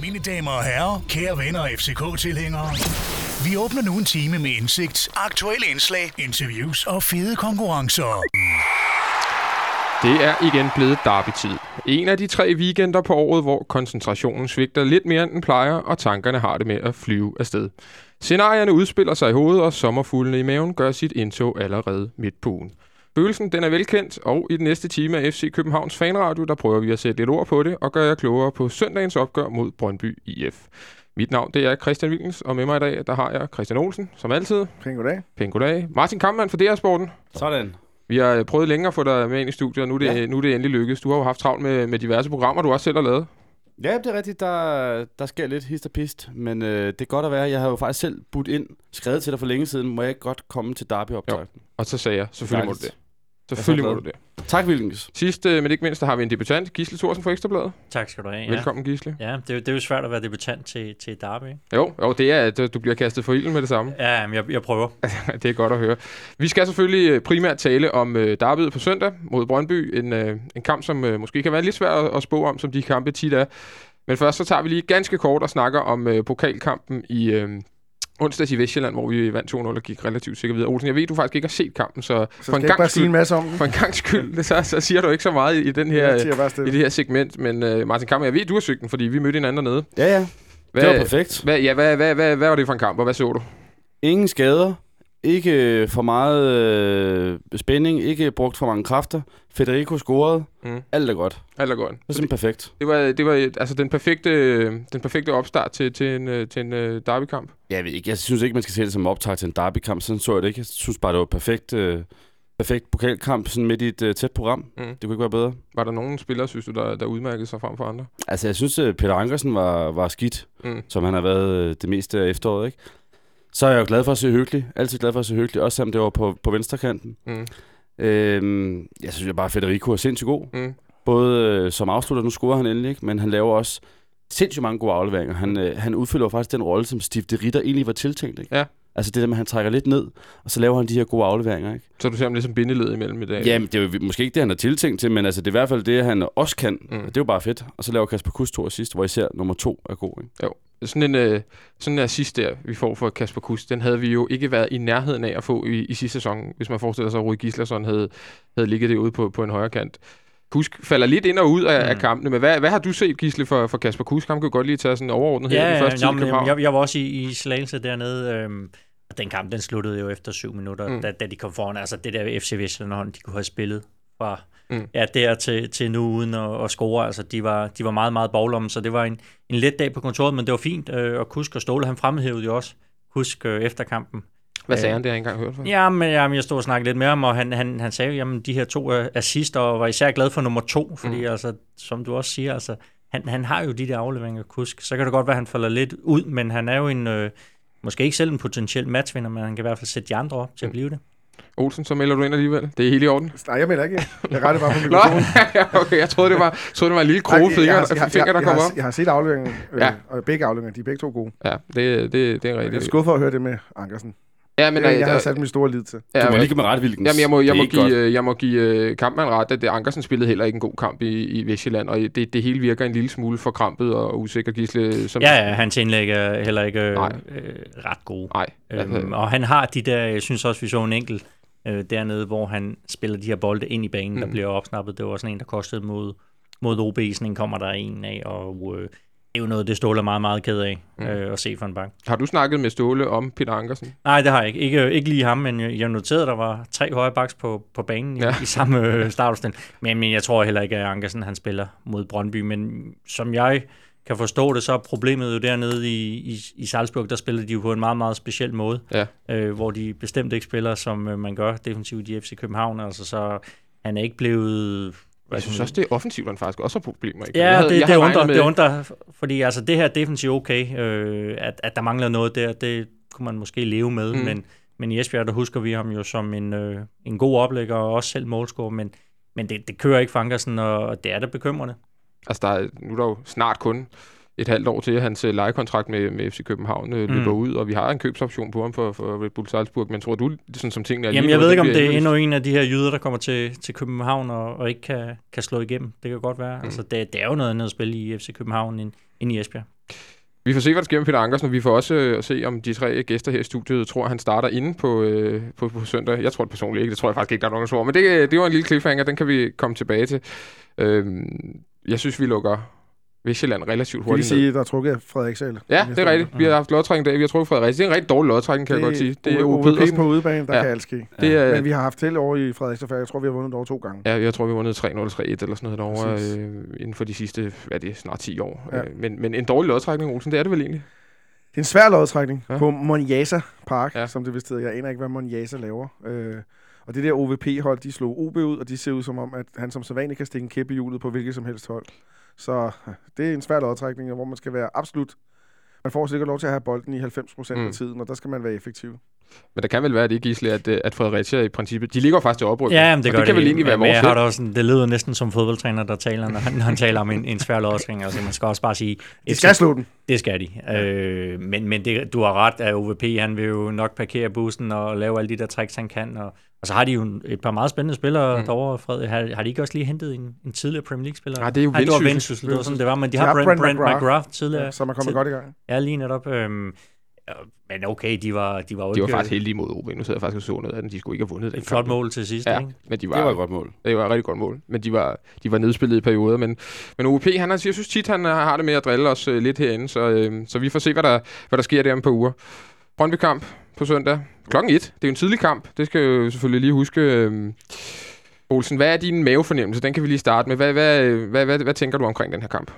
Mine damer og herrer, kære venner og FCK-tilhængere. Vi åbner nu en time med indsigt, aktuelle indslag, interviews og fede konkurrencer. Det er igen blevet derby-tid. En af de tre weekender på året, hvor koncentrationen svigter lidt mere end den plejer, og tankerne har det med at flyve afsted. Scenarierne udspiller sig i hovedet, og sommerfuglene i maven gør sit indtog allerede midt på ugen. Følelsen den er velkendt, og i den næste time af FC Københavns Fanradio, der prøver vi at sætte lidt ord på det og gøre jer klogere på søndagens opgør mod Brøndby IF. Mit navn det er Christian Wilkens, og med mig i dag der har jeg Christian Olsen, som altid. Pæn goddag. Pæn goddag. Martin Kampmann fra DR Sporten. Sådan. Vi har prøvet længe at få dig med ind i studiet, og nu er det, ja. nu er det endelig lykkedes. Du har jo haft travlt med, med diverse programmer, du også selv har lavet. Ja, det er rigtigt. Der, der sker lidt hist og pist, men øh, det er godt at være. Jeg har jo faktisk selv budt ind, skrevet til dig for længe siden. Må jeg ikke godt komme til derby optøjten? Og så sagde jeg, selvfølgelig må du det. Selvfølgelig må du det. Tak, Wilkens. Sidst, øh, men ikke mindst, der har vi en debutant, Gisle Thorsen fra Ekstrabladet. Tak skal du have. Velkommen, Gisle. Ja, det, er, det er jo svært at være debutant til, til Derby. Jo, jo, det er, at du bliver kastet for ilden med det samme. Ja, men jeg, jeg prøver. det er godt at høre. Vi skal selvfølgelig øh, primært tale om uh, derbyet på søndag mod Brøndby. En, uh, en kamp, som uh, måske kan være lidt svær at, at spå om, som de kampe tit er. Men først så tager vi lige ganske kort og snakker om uh, pokalkampen i, uh, onsdags i Vestjylland, hvor vi vandt 2-0 og gik relativt sikkert videre. Olsen, jeg ved, du faktisk ikke har set kampen, så, så for, en gang skyld, en masse om for en gang skyld, så, så siger du ikke så meget i, den her, i det her segment. Men uh, Martin Kammer, jeg ved, du har søgt den, fordi vi mødte hinanden dernede. Ja, ja. Hvad, det var perfekt. Hvad, ja, hvad, hvad, hvad, hvad var det for en kamp, og hvad så du? Ingen skader. Ikke for meget øh, spænding, ikke brugt for mange kræfter. Federico scorede. Mm. Alt er godt. Alt er godt. Det er simpelthen perfekt. Det var, det var altså den perfekte, den perfekte opstart til, til en, øh, til en uh, derbykamp. Jeg, ved ikke, jeg synes ikke, man skal se det som optag til en derbykamp. Sådan så jeg det ikke. Jeg synes bare, det var perfekt, uh, perfekt pokalkamp sådan midt i et uh, tæt program. Mm. Det kunne ikke være bedre. Var der nogen spillere, synes du, der, der udmærkede sig frem for andre? Altså, jeg synes, uh, Peter Ankersen var, var skidt, mm. som han har været det meste af efteråret, ikke? Så er jeg jo glad for at se hyggelig. Altid glad for at se hyggelig. Også selvom det var på, på venstrekanten. Mm. Øhm, jeg synes jeg bare, at Federico er sindssygt god. Mm. Både øh, som afslutter, nu scorer han endelig ikke, men han laver også sindssygt mange gode afleveringer. Han, øh, han udfylder faktisk den rolle, som Steve de Ritter egentlig var tiltænkt. Ikke? Ja. Altså det der med, at han trækker lidt ned, og så laver han de her gode afleveringer. Ikke? Så du ser ham ligesom bindeled imellem i dag? Jamen, det er jo måske ikke det, han er tiltænkt til, men altså, det er i hvert fald det, han også kan. Mm. Det er jo bare fedt. Og så laver Kasper Kuss to sidst, hvor især nummer to er god. Ikke? Jo. Sådan en, øh, sådan en assist der, vi får fra Kasper Kuss, den havde vi jo ikke været i nærheden af at få i, i sidste sæson, hvis man forestiller sig, at Rui Gislason havde, havde ligget det ude på, på en højre kant. Kusk falder lidt ind og ud af, mm. af kampene, men hvad, hvad har du set, Gisle, for, for Kasper Kusk? Han kan godt lige tage sådan overordnet ja, her i første ja, tid jeg, jeg, var også i, i Slagelse dernede, øhm, den kamp, den sluttede jo efter syv minutter, mm. da, da de kom foran. Altså det der FC Vestjylland, de kunne have spillet fra mm. ja, der til, til nu uden at, at score. Altså, de var, de var meget, meget boglomme, så det var en, en let dag på kontoret, men det var fint. Øh, og Kusk og Ståle, han fremhævede jo også Kusk øh, efter kampen. Hvad sagde øh, han, det har jeg engang hørt for? Ja, men jamen, jeg stod og snakkede lidt med ham, og han, han, han sagde, jamen de her to assist, og var især glad for nummer to, fordi mm. altså, som du også siger, altså, han, han har jo de der afleveringer, Kusk. Så kan det godt være, at han falder lidt ud, men han er jo en, øh, måske ikke selv en potentiel matchvinder, men han kan i hvert fald sætte de andre op til mm. at blive det. Olsen, så melder du ind alligevel. Det er helt i orden. Nej, jeg melder ikke. Jeg retter bare på mikrofonen. okay, jeg troede, det var, troede, det var en lille kroge finger, finger, der kom op. Jeg har set afleveringen, øh, ja. og begge afleveringer, de er begge to gode. Ja, det, det, det er rigtigt. Jeg er skuffet for at høre det med Ankersen. Ja, men, jeg, jeg, jeg har sat min store lid til. Ja, du må lige med ret, Wilkens. Jamen, jeg må, jeg må give, jeg må give uh, kampmand ret, at det, Ankersen spillede heller ikke en god kamp i, i Vestjylland, og det, det hele virker en lille smule for krampet og usikker gisle. Som ja, ja, hans indlæg er heller ikke øh, ret god. Nej. Øhm, og han har de der, jeg synes også, vi så en enkelt øh, dernede, hvor han spiller de her bolde ind i banen, mm. der bliver opsnappet. Det var sådan en, der kostede mod, mod OB, sådan en kommer der en af, og øh, det er jo noget, det Ståle er meget, meget ked af mm. øh, at se for en bank. Har du snakket med Ståle om Peter Ankersen? Nej, det har jeg ikke. Ikke, ikke lige ham, men jeg noterede, at der var tre høje baks på, på banen ja. i, i samme øh, startopstilling. Men, men jeg tror heller ikke, at Ankersen han spiller mod Brøndby. Men som jeg kan forstå det, så er problemet jo dernede i, i, i Salzburg, der spiller de jo på en meget, meget speciel måde, ja. øh, hvor de bestemt ikke spiller, som øh, man gør defensivt i FC København. Altså, så han er ikke blevet jeg synes også, det er offensivt, han faktisk også har problemer. Ikke? Ja, jeg havde, det, jeg det, undrer, med... det undrer, fordi altså, det her defensivt okay, øh, at, at der mangler noget der, det kunne man måske leve med, mm. men, men i Esbjerg, der husker vi ham jo som en, øh, en god oplægger, og også selv målscorer, men, men det, det kører ikke Fankersen, og det er da bekymrende. Altså, der er, nu er der jo snart kun et halvt år til, at hans øh, lejekontrakt med, med FC København øh, løber mm. ud, og vi har en købsoption på ham for, for Red Bull Salzburg, men tror du, sådan som tingene er Jamen, jeg ved ikke, om det er endnu en af de her jyder, der kommer til, til København og, og ikke kan, kan slå igennem. Det kan godt være. Mm. Altså, det, det er jo noget andet at spille i FC København end, end i Esbjerg. Vi får se, hvad der sker med Peter Ankersen, og vi får også øh, at se, om de tre gæster her i studiet tror, han starter inde på, øh, på, på søndag. Jeg tror det personligt ikke, det tror jeg faktisk ikke, der er nogen, der tror. Men det, det var en lille cliffhanger, den kan vi komme tilbage til. Øh, jeg synes, vi lukker Vestjylland relativt hurtigt Kan vi sige, der er trukket Frederiksdal? Ja, det er rigtigt. Vi har haft lodtrækning dag, vi har trukket Frederiksdal. Det er en rigtig dårlig lodtrækning, kan det, jeg godt sige. Det er OVP på udebane, der ja. kan alt ske. Det er, Men vi har haft til over i Frederiksdal, jeg tror, vi har vundet over to gange. Ja, jeg tror, vi har vundet 3-0 3-1 eller sådan noget derovre øh, inden for de sidste, hvad er det, snart 10 år. Ja. Øh, men, men en dårlig lodtrækning, Olsen, det er det vel egentlig? Det er en svær lodtrækning ja. på Monjasa Park, ja. som det vist hedder. Jeg aner ikke, hvad Monjasa laver. Øh, og det der OVP-hold, de slog OB ud, og de ser ud som om, at han som sædvanligt kan stikke en kæppe i hjulet på hvilket som helst hold. Så det er en svær lodtrækning, hvor man skal være absolut... Man får sikkert lov til at have bolden i 90 procent mm. af tiden, og der skal man være effektiv. Men der kan vel være det, Gisle, at, øh, at Fredericia i princippet... De ligger faktisk til oprykning. Ja, men det, gør det kan det. vel egentlig være vores har det, sådan, det lyder næsten som fodboldtræner, der taler, når han, når han taler om en, en svær lodtrækning. Altså, man skal også bare sige... De skal slå den. Det skal de. Ja. Øh, men men det, du har ret, at OVP han vil jo nok parkere bussen og lave alle de der tricks, han kan. Og, og så har de jo et par meget spændende spillere mm. derovre, Fred. Har, har de ikke også lige hentet en, en tidligere Premier League-spiller? Nej, det er jo Vendsyssel. Det var Vendsyssel, det var sådan, det var, men de, de har, har Brent, Brent McGrath, McGrath tidligere. Ja, som er kommet godt i gang. Ja, lige netop. Øhm, men okay, de var, de var jo De var faktisk heldige mod OB. Nu sidder jeg faktisk og så noget af den. De skulle ikke have vundet. Et flot mål til sidst, ja, ikke? Men de var, det var et godt mål. Det var et rigtig godt mål. Men de var, de var nedspillet i perioder. Men, men OP, han jeg synes tit, han har det med at drille os uh, lidt herinde. Så, uh, så vi får se, hvad der, hvad der sker der om et par uger. Brøndby kamp på søndag. Klokken 1. Det er jo en tidlig kamp. Det skal jeg jo selvfølgelig lige huske. Uh, Olsen, hvad er din mavefornemmelse? Den kan vi lige starte med. Hvad, hvad, hvad, hvad, hvad, hvad tænker du omkring den her kamp?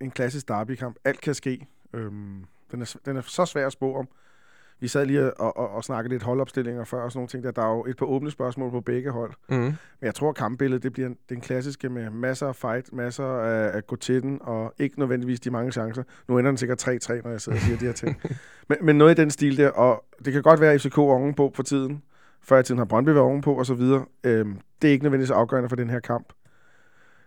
En klassisk derbykamp. Alt kan ske. Øhm, den, er, den er så svær at spå om. Vi sad lige og, og, og snakkede lidt holdopstillinger før og sådan nogle ting. Der, der er jo et par åbne spørgsmål på begge hold. Mm. Men jeg tror, at kampbilledet det bliver den klassiske med masser af fight, masser af, af gå til den, og ikke nødvendigvis de mange chancer. Nu ender den sikkert 3-3, når jeg sidder og siger de her ting. men, men noget i den stil der, og det kan godt være, at FCK ovenpå for tiden. Før i tiden har Brøndby været ovenpå og så videre. Øhm, det er ikke nødvendigvis afgørende for den her kamp.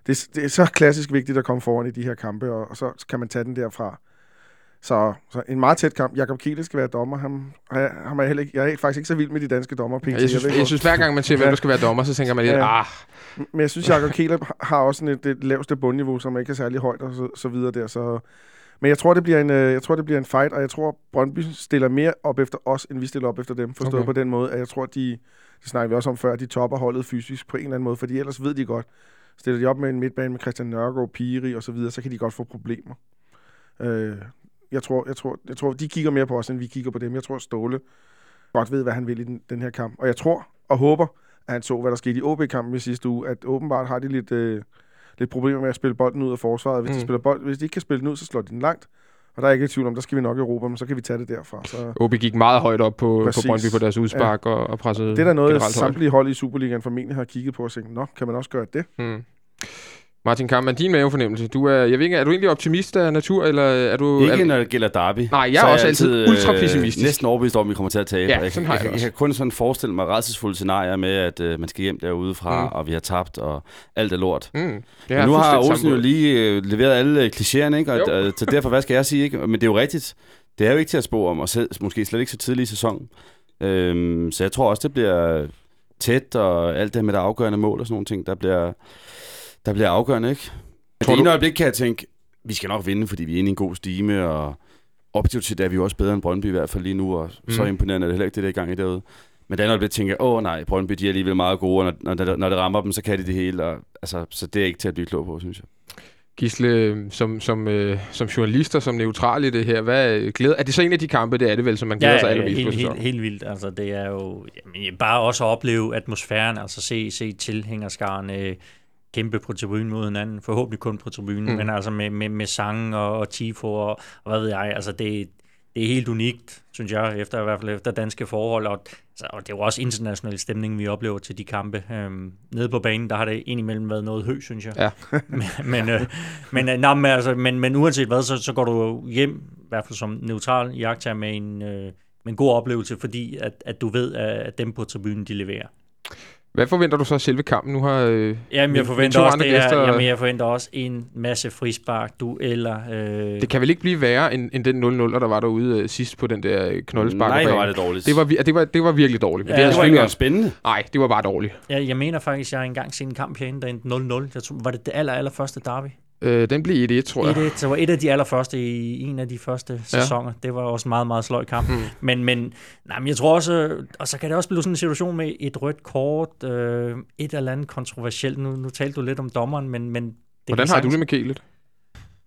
Det, det er så klassisk vigtigt at komme foran i de her kampe, og, og så kan man tage den derfra. Så, så en meget tæt kamp. Jakob Kiele skal være dommer. Han, han er heller ikke, jeg er faktisk ikke så vild med de danske dommer. Ja, jeg, synes, jeg, jeg synes, hver gang man siger, hvem der skal være dommer, så tænker man lidt, ja. ah. Men jeg synes, Jakob Kiele har også et, et laveste bundniveau, som ikke er særlig højt og så, så videre der. Så, men jeg tror, det bliver en, øh, jeg tror, det bliver en fight, og jeg tror, Brøndby stiller mere op efter os, end vi stiller op efter dem. Forstået okay. på den måde, at jeg tror, de, det snakker vi også om før, at de topper holdet fysisk på en eller anden måde, fordi ellers ved de godt, stiller de op med en midtbane med Christian Nørgaard, Piri og så videre, så kan de godt få problemer. Øh, jeg tror, jeg, tror, jeg tror, de kigger mere på os, end vi kigger på dem. Jeg tror, Ståle godt ved, hvad han vil i den, den her kamp. Og jeg tror og håber, at han så, hvad der skete i OB-kampen i sidste uge, at åbenbart har de lidt, øh, lidt problemer med at spille bolden ud af forsvaret. Hvis, mm. de spiller bold, hvis de ikke kan spille den ud, så slår de den langt. Og der er ikke i tvivl om, der skal vi nok i Europa, men så kan vi tage det derfra. Så... OB gik meget højt op på, på Brøndby på deres udspark ja. og, og pressede Det er der noget, samtlige hold i Superligaen formentlig har kigget på og tænkt, nå, kan man også gøre det? Mm. Martin Kampmann, din mavefornemmelse. Du er, jeg ved ikke, er du egentlig optimist af natur, eller er du... Ikke er, når det gælder derby. Nej, jeg er også altid, altid ultra pessimistisk. Øh, næsten overbevist om, at vi kommer til at tabe. Ja, sådan har jeg, jeg, jeg, jeg, kan kun sådan forestille mig redselsfulde scenarier med, at øh, man skal hjem derude fra, mm. og vi har tabt, og alt er lort. Mm. Men nu har Olsen jo lige øh, leveret alle klichéerne, ikke? Og, og, så derfor, hvad skal jeg sige? Ikke? Men det er jo rigtigt. Det er jo ikke til at spå om, og selv, måske slet ikke så tidlig i sæsonen. Øhm, så jeg tror også, det bliver tæt, og alt det med det afgørende mål og sådan nogle ting, der bliver, der bliver afgørende, ikke? Tror det ene øjeblik kan jeg tænke, vi skal nok vinde, fordi vi er inde i en god stime, og objektivt set er vi jo også bedre end Brøndby i hvert fald lige nu, og mm. så imponerende er det heller ikke det der gang i derude. Men det andet øjeblik tænker jeg, åh nej, Brøndby de er alligevel meget gode, og når, når, når det rammer dem, så kan de det hele, og, altså, så det er ikke til at blive klog på, synes jeg. Gisle, som, som, øh, som journalist og som neutral i det her, hvad glæder, er det så en af de kampe, det er det vel, som man glæder ja, sig allermest helt, på helt, helt vildt. Altså, det er jo jamen, bare også at opleve atmosfæren, altså se, se tilhængerskarne, kæmpe på tribunen mod hinanden, forhåbentlig kun på tribunen, mm. men altså med, med, med sange og, og tifo og, og hvad ved jeg, altså det, det er helt unikt, synes jeg, efter i hvert fald efter danske forhold, og, altså, og det er jo også international stemning, vi oplever til de kampe. Øhm, nede på banen, der har det indimellem været noget høj, synes jeg. Ja. men, men, øh, men, øh, nej, men, altså, men, men uanset hvad, så, så går du hjem, i hvert fald som neutral jagttager med en, øh, med en god oplevelse, fordi at, at du ved, at dem på tribunen, de leverer. Hvad forventer du så af selve kampen? Nu har øh, jamen, jeg forventer også, det er, jamen, jeg forventer også en masse frispark, dueller. Øh... Det kan vel ikke blive værre end, end den 0-0, der var derude øh, sidst på den der knoldespark? Nej, det var det dårligt. Det var, det var, det var virkelig dårligt. Ja, det, det var ikke spændende. Nej, det var bare dårligt. Ja, jeg mener faktisk, jeg har engang set en kamp herinde, der endte 0-0. Jeg tror, var det det aller, aller første derby? Øh, den blev 1-1, tror jeg. 1-1, det var et af de allerførste i en af de første sæsoner. Ja. Det var også en meget, meget sløj kamp. Mm. Men, men, nej, men jeg tror også, og så kan det også blive sådan en situation med et rødt kort, øh, et eller andet kontroversielt. Nu, nu talte du lidt om dommeren, men... men det Hvordan har du det med Kælet?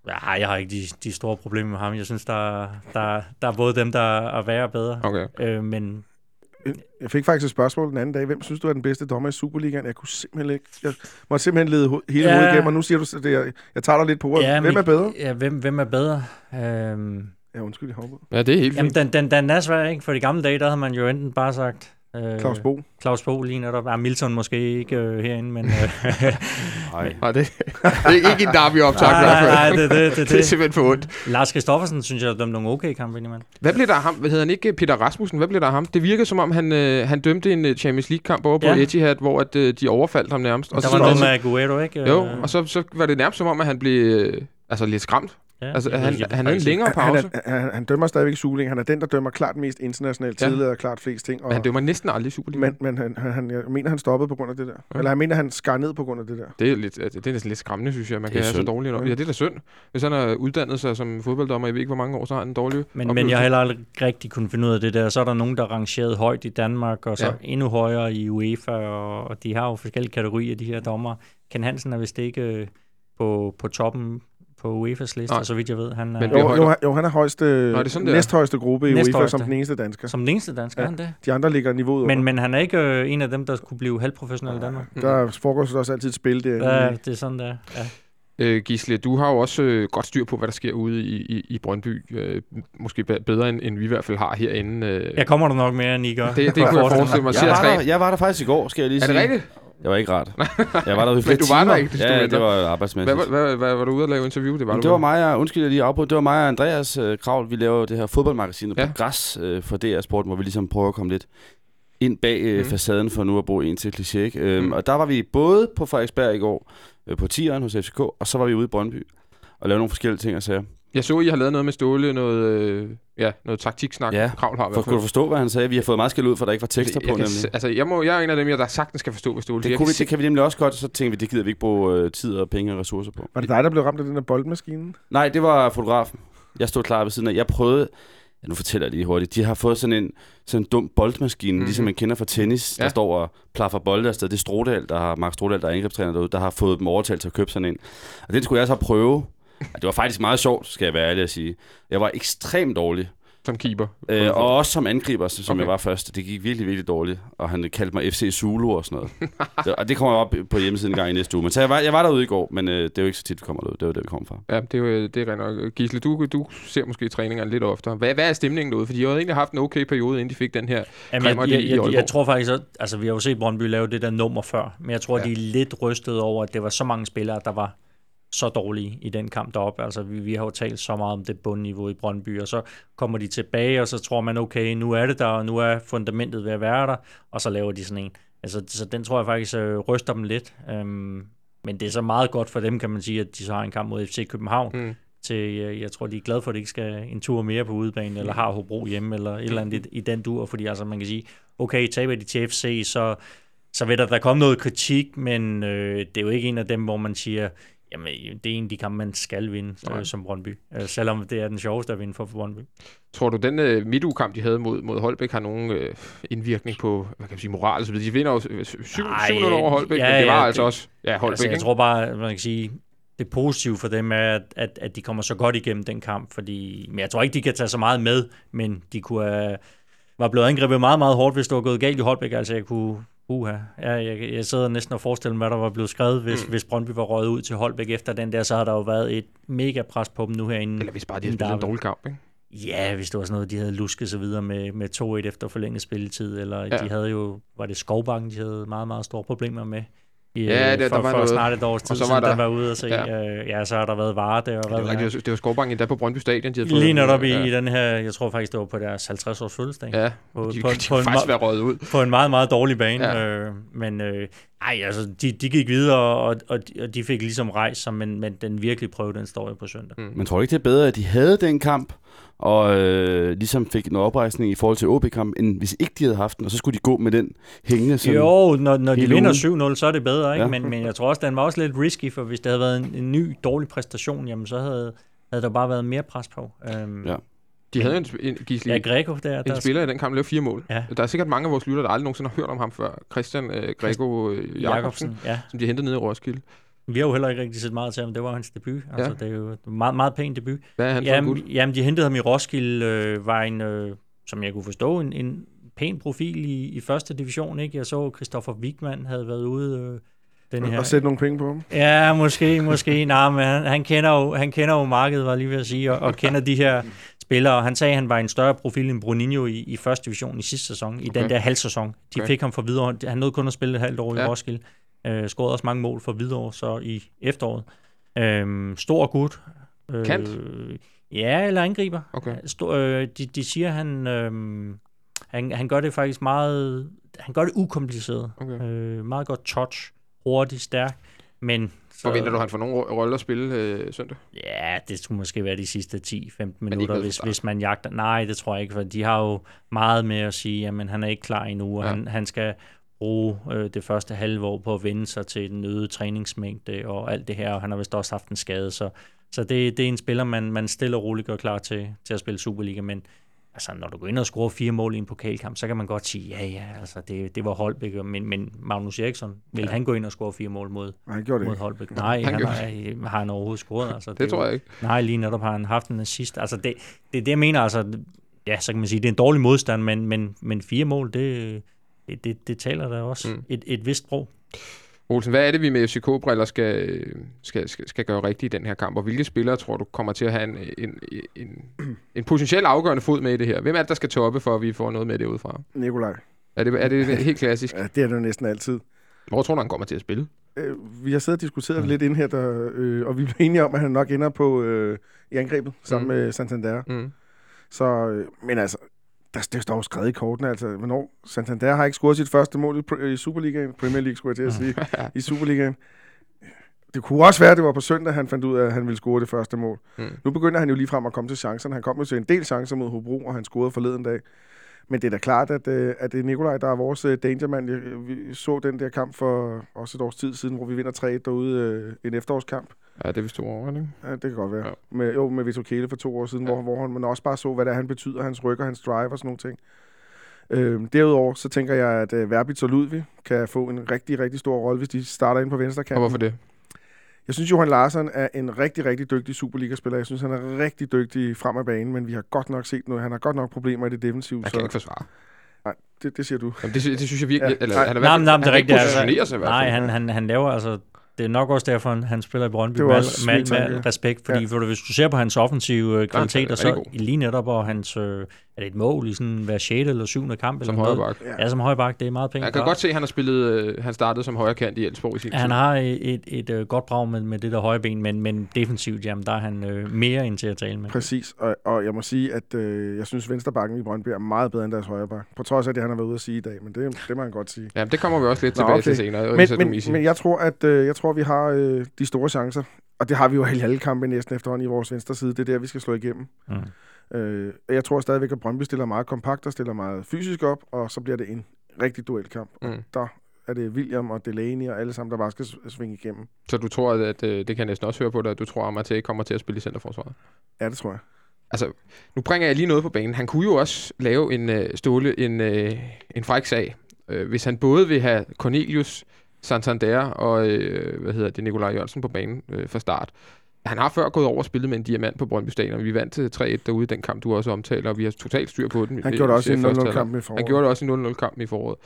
Ja, jeg har ikke de, de store problemer med ham. Jeg synes, der, der, der er både dem, der er værre og bedre. Okay. Øh, men jeg fik faktisk et spørgsmål den anden dag. Hvem synes du er den bedste dommer i Superligaen? Jeg kunne simpelthen ikke... Jeg måtte simpelthen lede ho- hele ja. hovedet igennem, og nu siger du, at jeg, jeg tager dig lidt på ordet. Ja, hvem er bedre? Ja, hvem, hvem er bedre? Øhm... Ja, undskyld, jeg hopper. Ja, det er helt Jamen, den, den, den er svær, ikke? For de gamle dage, der havde man jo enten bare sagt... Øh, Claus Bo. Claus Bo lige netop. Ja, Milton måske ikke øh, herinde, men... Øh, nej. nej, det, det er ikke en derby optag. nej, nej, nej, det, det, det, det, er simpelthen for ondt. Lars Kristoffersen synes jeg, dømte nogle okay kampe indimellem. Hvad blev der af ham? Hvad hedder han ikke? Peter Rasmussen. Hvad blev der af ham? Det virkede som om, han, øh, han dømte en Champions League-kamp over på ja. Etihad, hvor at, øh, de overfaldt ham nærmest. Og der så var noget med Aguero, ikke? Jo, og så, så var det nærmest som om, at han blev øh, altså, lidt skræmt. Ja, altså, han, han, han havde en længere pause. Han, er, han, han dømmer stadigvæk Superligaen. Han er den, der dømmer klart mest internationalt ja. tidligere og klart flest ting. Og, men han dømmer næsten aldrig Superligaen. Men, men han, han, jeg mener, han stoppede på grund af det der. Ja. Eller han mener, han skar ned på grund af det der. Det er, lidt, det er næsten lidt skræmmende, synes jeg. Man kan have så dårligt Ja, det er da synd. Hvis han har uddannet sig som fodbolddommer, jeg ved ikke, hvor mange år, så har han en dårlig Men, men jeg har heller aldrig rigtig kunnet finde ud af det der. Så er der nogen, der rangeret højt i Danmark, og så ja. endnu højere i UEFA, og de har jo forskellige kategorier, de her dommer. Ken Hansen er vist ikke øh, på, på toppen på UEFA's liste, Nej. så vidt jeg ved. Han er, Men jo, jo, jo, han er højeste, Nå, er det næsthøjeste gruppe i UEFA som den eneste dansker. Som den eneste dansker, ja. han det? De andre ligger niveauet men, men han er ikke øh, en af dem, der kunne blive halvprofessionel i Danmark. Der foregår så også altid et spil der. Ja, det er sådan, der. Ja. Øh, Gisle, du har jo også øh, godt styr på, hvad der sker ude i, i, i Brøndby. Øh, måske bedre, end, end vi i hvert fald har herinde. Øh. Jeg kommer der nok mere, end I gør. Det, det kunne jeg forestille mig. Jeg var, der, jeg var der faktisk i går, skal jeg lige sige. Er det rigtigt? Det var ikke rart. Jeg var der i flere du var der ikke? Det ja, det var arbejdsmæssigt. Hvad, hvad, hvad, hvad, var du ude at lave interview? Det var, det var mig, og, undskyld, jeg lige afbrudt. Det var mig og Andreas uh, Kravl. Vi laver det her fodboldmagasin ja. på græs uh, for DR Sport, hvor vi ligesom prøver at komme lidt ind bag uh, mm. facaden for nu at bruge en til kliché. Ikke? Mm. Og der var vi både på Frederiksberg i går, uh, på Tieren hos FCK, og så var vi ude i Brøndby og lavede nogle forskellige ting og sager. Jeg så, I har lavet noget med Ståle, noget, øh, ja, noget taktiksnak. Ja, Kravl har for, kunne du forstå, hvad han sagde? Vi har fået meget skæld ud, for der ikke var tekster jeg, på, jeg nemlig. altså, jeg, må, jeg er en af dem, der sagtens skal forstå, hvad Ståle det, kunne vi, det kan vi nemlig også godt, så tænkte vi, det gider vi ikke bruge øh, tid og penge og ressourcer på. Var det dig, der blev ramt af den der boldmaskine? Nej, det var fotografen. Jeg stod klar ved siden af. Jeg prøvede, ja, nu fortæller jeg lige hurtigt, de har fået sådan en, sådan en dum boldmaskine, mm-hmm. ligesom man kender fra tennis, ja. der står og plaffer bolde afsted. Det er Strodal, der har, Mark Strodal, der er angrebstræner derude, der har fået dem overtalt til at købe sådan en. Og den skulle jeg så prøve det var faktisk meget sjovt, skal jeg være ærlig at sige. Jeg var ekstremt dårlig. Som keeper? Øh, og også som angriber, som okay. jeg var først. Det gik virkelig, virkelig dårligt. Og han kaldte mig FC Zulu og sådan noget. det, og det kommer op på hjemmesiden en gang i næste uge. Men så jeg var, jeg var derude i går, men øh, det er jo ikke så tit, vi kommer ud. Det var det, vi kom fra. Ja, det er jo det er nok. Gisle, du, du ser måske træningerne lidt oftere. Hvad, hvad er stemningen derude? For de har egentlig haft en okay periode, inden de fik den her Jamen, jeg, jeg, jeg, jeg, jeg, tror faktisk, at altså, vi har jo set Brøndby lave det der nummer før. Men jeg tror, ja. de er lidt rystet over, at det var så mange spillere, der var så dårlige i den kamp deroppe. Altså, vi, vi har jo talt så meget om det bundniveau i Brøndby, og så kommer de tilbage, og så tror man, okay, nu er det der, og nu er fundamentet ved at være der, og så laver de sådan en. Altså, så den tror jeg faktisk øh, ryster dem lidt. Øhm, men det er så meget godt for dem, kan man sige, at de så har en kamp mod FC København. Mm. Til, øh, jeg tror, de er glade for, at de ikke skal en tur mere på udebane, eller har Hobro hjemme, eller et eller andet i, i den dur, fordi altså, man kan sige, okay, taber de til FC, så, så vil der, der komme noget kritik, men øh, det er jo ikke en af dem, hvor man siger, Jamen, det er en af de kampe, man skal vinde øh, som Brøndby. Øh, selvom det er den sjoveste at vinde for, for Brøndby. Tror du, den øh, midtugkamp, de havde mod, mod Holbæk, har nogen øh, indvirkning på hvad kan man sige, moral? Så de vinder jo 7-0 over Holbæk, ja, men det var ja, altså det, også ja, Holbæk. Altså, jeg ikke? tror bare, man kan sige, det positive for dem er, at, at, at de kommer så godt igennem den kamp, fordi men jeg tror ikke, de kan tage så meget med, men de kunne have, var blevet angrebet meget, meget hårdt, hvis det var gået galt i Holbæk. Altså, jeg kunne Uha. Ja, jeg, jeg sidder næsten og forestiller mig, hvad der var blevet skrevet, hvis, mm. hvis Brøndby var røget ud til Holbæk efter den der, så har der jo været et mega pres på dem nu herinde. Eller hvis bare de havde spillet en dårlig kamp, ikke? Ja, hvis det var sådan noget, de havde lusket sig videre med, med 2-1 efter forlænget spilletid, eller ja. de havde jo, var det Skovbanken, de havde meget, meget store problemer med I, Ja, det- for, der var for noget. snart et års tid Og så var siden, der der- var ude og se. ja. Ja. Øh, ja, så har der været varer der. Og Det hvad var, rigtigt, det var Skovbank endda på Brøndby Stadion, de Lige netop i, ja. i den her, jeg tror faktisk, det var på deres 50 års fødselsdag. Ja, På, de, på, de, på, kunne en, faktisk me- være røget ud. på en meget, meget dårlig bane. Ja. Ja. Øh, men øh, ej, altså, de, de gik videre, og, og, de- og de fik ligesom rejst sig, men, men den virkelige prøve, den står jo på søndag. Mm. Men tror ikke, det er bedre, at de havde den kamp, og øh, ligesom fik en oprejsning i forhold til OB-kampen, end hvis ikke de havde haft den, og så skulle de gå med den hængende sådan. Jo, når, når de vinder ugen. 7-0, så er det bedre, ikke? Ja. Men, men jeg tror også, den var også lidt risky, for hvis det havde været en, en ny, dårlig præstation, jamen så havde, havde der bare været mere pres på. Øhm, Ja. De havde en, en, Gisli, ja, Greco der, en der spiller i den kamp, der lavede fire mål. Ja. Der er sikkert mange af vores lytter, der aldrig nogensinde har hørt om ham før. Christian øh, Grego øh, Jacobsen, ja. som de hentede ned i Roskilde. Vi har jo heller ikke rigtig set meget til ham. Det var hans debut. Altså, det er jo en meget, meget pæn debut. Hvad er han for en gut? Jamen, jamen, de hentede ham i Roskilde, øh, var en, øh, som jeg kunne forstå, en, en pæn profil i, i første division. Ikke? Jeg så, Christoffer Wigman havde været ude øh, den her... Og sætte nogle penge på ham. Ja, måske, måske. Nej, men han, han, kender jo, han kender jo markedet, var lige ved at sige, og, og kender de her spillere. Han sagde, at han var en større profil end Bruninho i, i første division i sidste sæson, i Okay. den der halvsæson. De Okay. fik ham for videre. Han nåede kun at spille et halvt år Ja. i Roskilde. Øh, scorede også mange mål for videre så i efteråret. Øhm, stor gut. Øh, Kant? Ja, eller angriber. Okay. Stor, øh, de, de siger, han, øh, han, han gør det faktisk meget... Han gør det ukompliceret. Okay. Øh, meget godt touch. Hurtigt, stærk. Men... Så, Forventer du, han får nogen ro- rolle at spille øh, søndag? Ja, det skulle måske være de sidste 10-15 ikke minutter, hvis, hvis man jagter. Nej, det tror jeg ikke, for de har jo meget med at sige, at han er ikke klar endnu, og ja. han, han skal bruge øh, det første halve år på at vende sig til den øgede træningsmængde og alt det her, og han har vist også haft en skade, så, så det, det er en spiller, man, man stille og roligt gør klar til, til at spille Superliga, men altså, når du går ind og scorer fire mål i en pokalkamp, så kan man godt sige, ja, ja, altså, det, det var Holbæk, men, men Magnus Eriksson, vil ja. han gå ind og score fire mål mod, han gjorde det mod ikke. Holbæk? Nej, han han, har, har han overhovedet scoret. Altså, Det jo- tror jeg ikke. Nej, lige netop har han haft en assist. Altså det, det er det, jeg mener. Altså, ja, så kan man sige, det er en dårlig modstand, men, men, men fire mål, det, det, det, det taler da også mm. et, et vist sprog. Olsen, hvad er det, vi med FCK-briller skal, skal, skal, skal gøre rigtigt i den her kamp? Og hvilke spillere tror du kommer til at have en, en, en, en potentielt afgørende fod med i det her? Hvem er det, der skal toppe, for at vi får noget med det udefra? Nikolaj. Er det, er det helt klassisk? Ja, det er det jo næsten altid. Hvor tror du, han kommer til at spille? Øh, vi har siddet og diskuteret Mm. lidt ind her, der, øh, og vi blev enige om, at han nok ender på øh, i angrebet sammen Mm. mm. med Santander. Mm. Så, øh, men altså, der, det står jo skrevet i kortene, altså, hvornår Santander har ikke scoret sit første mål i, i Superligaen, Premier League, skulle jeg til at sige, i Superligaen. Det kunne også være, at det var på søndag, han fandt ud af, at han ville score det første mål. Mm. Nu begynder han jo lige frem at komme til chancerne. Han kom jo til en del chancer mod Hobro, og han scorede forleden dag. Men det er da klart, at, øh, at det er Nikolaj, der er vores øh, dangermand. Jeg- Vi så den der kamp for også et års tid siden, hvor vi vinder 3 derude, øh, en efterårskamp. Ja, det er vist to år, ikke? Ja, det kan godt være. Ja. Med, jo, med Vito Kele for to år siden, Ja. hvor, hvor han, man også bare så, hvad det er, han betyder, hans rykker, hans drive og sådan nogle ting. Øhm, derudover, så tænker jeg, at øh, Verbitz og Ludvig kan få en rigtig, rigtig stor rolle, hvis de starter ind på venstre Og kant. hvorfor det? Jeg synes, Johan Larsen er en rigtig, rigtig dygtig Superliga-spiller. Jeg synes, han er rigtig dygtig frem af banen, men vi har godt nok set noget. Han har godt nok problemer i det defensive. Jeg kan ikke forsvare. Nej, det, det siger du. Jamen, det, det synes jeg virkelig... Ja. eller, Nej, han er i Nej, hvert men, fald- nej, det er rigtigt. sig hvert nej, han, han, han laver altså... Det er nok også derfor, han, han spiller i Brøndby med, med, med respekt. Fordi Ja. for, hvis du ser på hans offensive øh, er kvaliteter, så lige netop, og hans... Øh, er det et mål i sådan hver 6. eller 7. kamp? Som eller noget? højre bak. Ja. Ja, som højre bak. Det er meget pænt. Jeg kan godt se, at han har spillet... Øh, han startede som højre kant i Elsborg i sin Han tid. har et, et, et øh, godt brag med, med det der højre ben, men, men defensivt, jamen, der er han øh, mere end til at tale med. Præcis, og, og jeg må sige, at øh, jeg synes, venstrebakken i Brøndby er meget bedre end deres højreback. På trods af det, han har været ude at sige i dag, men det, det må han godt sige. Ja, det kommer vi også lidt Nå, tilbage okay. til senere. Men, men, men jeg tror, at øh, jeg tror, vi har øh, de store chancer. Og det har vi jo i alle kampe næsten efterhånden i vores venstre side. Det er der, vi skal slå igennem. Mm. Øh, og jeg tror stadigvæk, at Brøndby stiller meget kompakt og stiller meget fysisk op, og så bliver det en rigtig duelkamp. Mm. Og der er det William og Delaney og alle sammen, der bare skal svinge igennem. Så du tror, at, at øh, det kan jeg næsten også høre på dig, at du tror, at Mate kommer til at spille i centerforsvaret? Ja, det tror jeg. Altså, nu bringer jeg lige noget på banen. Han kunne jo også lave en øh, ståle, en, øh, en fræk sag, øh, hvis han både vil have Cornelius, Santander og øh, hvad hedder det, Nikolaj Jørgensen på banen øh, fra start. Han har før gået over og spillet med en diamant på Brøndby Stadion, og vi vandt til 3-1 derude i den kamp, du også omtaler, og vi har totalt styr på den. Han øh, gjorde det også i en især første 0-0-kamp i foråret. Han gjorde det også i 0-0-kampen i foråret.